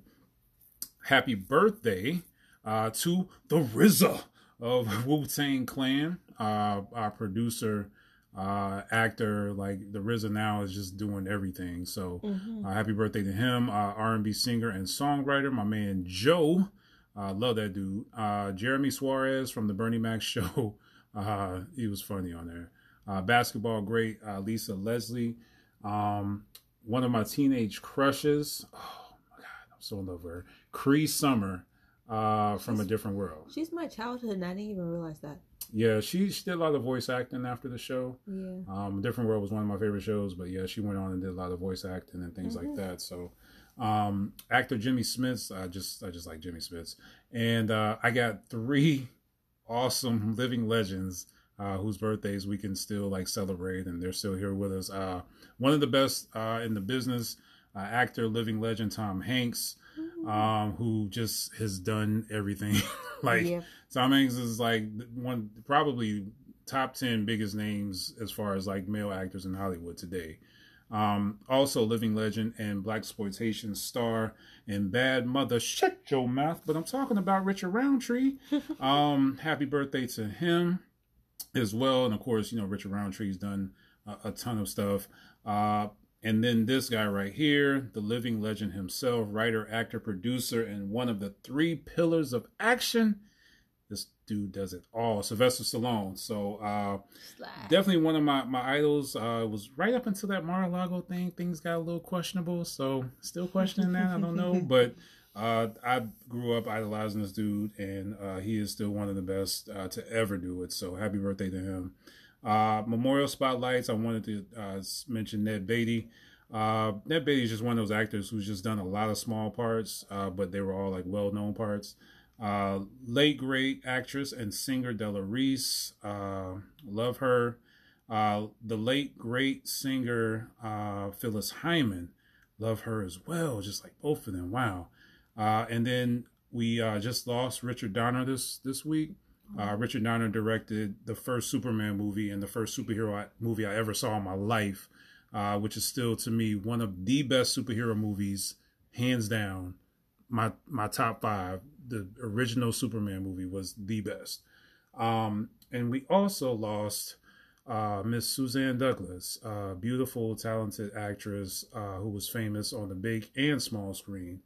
A: Happy birthday to the RZA of Wu Tang Clan, our producer, uh, actor. Like the RZA now is just doing everything. So
F: Mhm.
A: uh, happy birthday to him, uh, R&B singer and songwriter, my man Joe. Uh, love that dude. Uh, Jeremy Suarez from the Bernie Mac show. Uh, he was funny on there. Uh, basketball great, uh, Lisa Leslie. Um, one of my teenage crushes. Oh my God, I'm so in love with her. Cree Summer uh, from a different world.
F: She's my childhood, and I didn't even realize that.
A: Yeah, she, she did a lot of voice acting after the show.
F: Yeah.
A: Um, Different World was one of my favorite shows, but yeah, she went on and did a lot of voice acting and things
F: Mhm.
A: like that. So, um, actor Jimmy Smits, I just I just like Jimmy Smits, and uh, I got three awesome living legends uh, whose birthdays we can still like celebrate, and they're still here with us. Uh, one of the best uh, in the business, uh, actor, living legend Tom Hanks, um, who just has done everything. like
F: yeah.
A: Tom Hanks is like one probably top ten biggest names as far as like male actors in Hollywood today. Um, also living legend and blaxploitation star and bad mother. Shut your mouth! But I'm talking about Richard Roundtree. um, happy birthday to him as well, and of course, you know Richard Roundtree's done a, a ton of stuff. Uh, and then this guy right here, the living legend himself, writer, actor, producer, and one of the three pillars of action. This dude does it all. Sylvester Stallone. So uh, definitely one of my, my idols. Uh, was right up until that Mar-a-Lago thing. Things got a little questionable. So still questioning that. I don't know. But uh, I grew up idolizing this dude, and uh, he is still one of the best uh, to ever do it. So happy birthday to him. Uh, memorial spotlights. I wanted to uh, mention Ned Beatty. Uh, Ned Beatty is just one of those actors who's just done a lot of small parts, uh, but they were all like well-known parts. Uh, late great actress and singer Della Reese. Uh, love her. Uh, the late great singer uh, Phyllis Hyman. Love her as well. Just like both of them. Wow. Uh, and then we uh, just lost Richard Donner this this week. Uh, Richard Donner directed the first Superman movie and the first superhero I, movie I ever saw in my life, uh, which is still to me one of the best superhero movies, hands down. My my top five. The original Superman movie was the best. Um, and we also lost uh, Miss Suzanne Douglas, beautiful, talented actress uh, who was famous on the big and small screen.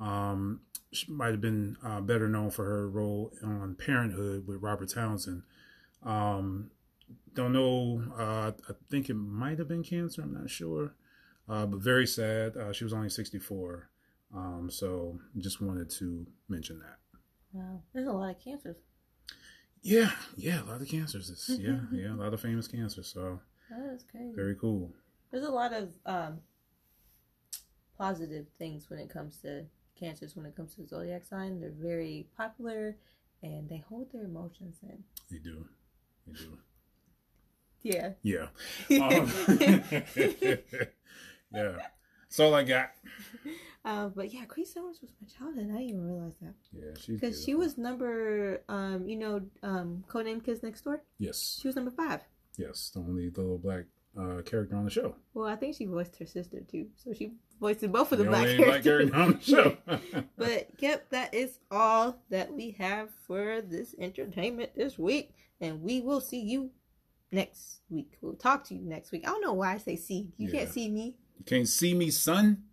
A: Um, she might have been uh, better known for her role on Parent 'Hood with Robert Townsend. Um, don't know. Uh, I think it might have been cancer. I'm not sure. Uh, but very sad. Uh, she was only 64. Um, so just wanted to mention that.
F: Wow. There's a lot of cancers.
A: Yeah, yeah, a lot of cancers. It's, yeah, yeah, a lot of famous cancers. So
F: That's crazy.
A: very cool.
F: There's a lot of um, positive things when it comes to cancers. When it comes to zodiac sign, they're very popular, and they hold their emotions in.
A: They do, they do.
F: Yeah.
A: Yeah. Um, yeah. That's all I got.
F: Uh, but yeah, Grace Summers was my childhood. I didn't even realize that
A: Yeah, she's
F: because she was number, um, you know, um, codename Kids Next Door.
A: Yes,
F: She was number five.
A: yes, the only the little black uh, character on the show.
F: Well, I think she voiced her sister too, so she voiced both of the,
A: the
F: black characters.
A: on the show.
F: But yep, that is all that we have for this entertainment this week, and we will see you next week. We'll talk to you next week. I don't know why I say see. You can't see me.
A: you can't see me, son.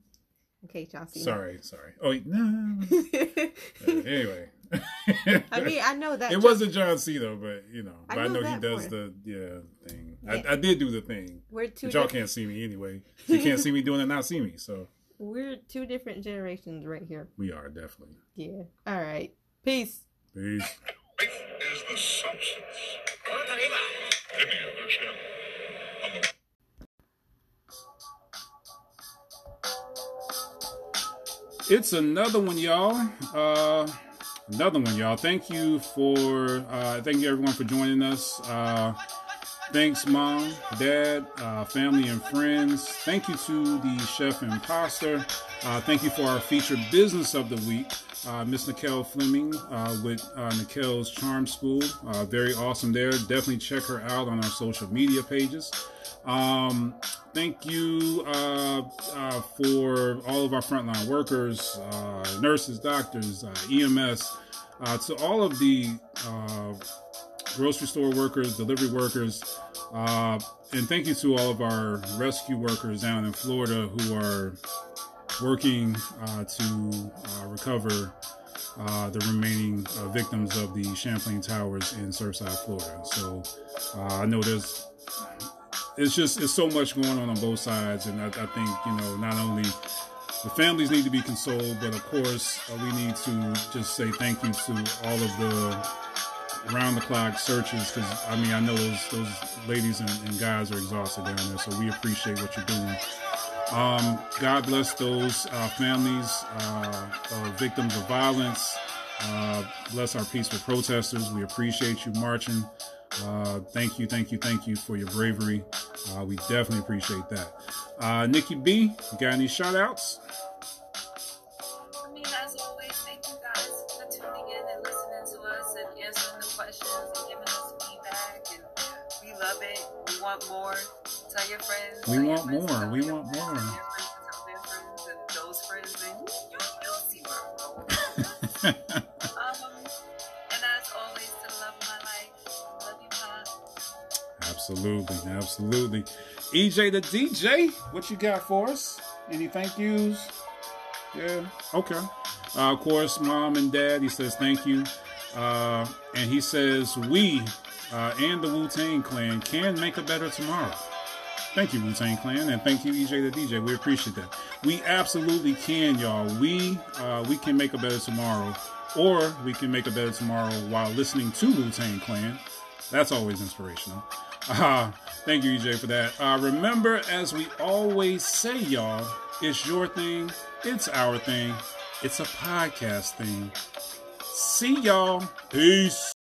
F: Okay, John Cena.
A: Sorry, sorry. Oh no. Uh, anyway.
F: I mean, I know that
A: it
F: joke-
A: wasn't John Cena, but you know,
F: I
A: but I
F: know
A: know, he does
F: part.
A: the yeah thing.
F: Yeah.
A: I, I did do the thing.
F: We're two.
A: But y'all can't see me anyway. You can't see me doing it, not see me. So
F: we're two different generations right here.
A: we are definitely.
F: Yeah. All right. Peace.
A: Peace.
G: Life is the substance. Give me a channel.
A: It's another one, y'all. Uh, another one, y'all. Thank you for, uh, thank you everyone for joining us. Uh, thanks, mom, dad, uh, family, and friends. Thank you to the chef imposter. Uh, thank you for our featured business of the week, uh, Miss Nikelle Fleming uh, with uh, Nikelle's Charm School. Uh, very awesome there. Definitely check her out on our social media pages. Um, thank you uh, uh, for all of our frontline workers, uh, nurses, doctors, EMS, to all of the grocery store workers, delivery workers, and thank you to all of our rescue workers down in Florida who are working uh, to uh, recover uh, the remaining victims of the Champlain Towers in Surfside, Florida. So I know there's it's just it's so much going on on both sides, and I, I think you know not only the families need to be consoled, but of course uh, we need to just say thank you to all of the round the clock searches because I mean I know those those ladies and, and guys are exhausted down there, so we appreciate what you're doing. Um, God bless those uh, families uh, of victims of violence. Uh, bless our peaceful protesters. We appreciate you marching. Uh, thank you, thank you, thank you for your bravery. Uh, we definitely appreciate that. Uh, Nikki B, got any shout outs?
B: I mean, as always, thank you guys for tuning in and listening to us and answering the questions and giving us feedback. And we love it. We want more. Tell your friends.
A: We want
B: friends,
A: more. We want
B: friends,
A: more.
B: Tell your friends, tell their friends, and those friends, and you, you, you'll see where I'm going. Um, and as always, to love my life, love you, Pop.
A: absolutely, absolutely. EJ the DJ, what you got for us? Any thank yous? Yeah, okay. Uh, of course, mom and dad, he says thank you. Uh, and he says, we uh, and the Wu Tang Clan can make a better tomorrow. Thank you, Wu Tang Clan, and thank you, EJ the DJ. We appreciate that. We absolutely can, y'all. We uh, we can make a better tomorrow, or we can make a better tomorrow while listening to Wu Tang Clan. That's always inspirational. Uh, thank you, EJ, for that. Uh, remember, as we always say, y'all, it's your thing, it's our thing, it's a podcast thing. See y'all. Peace.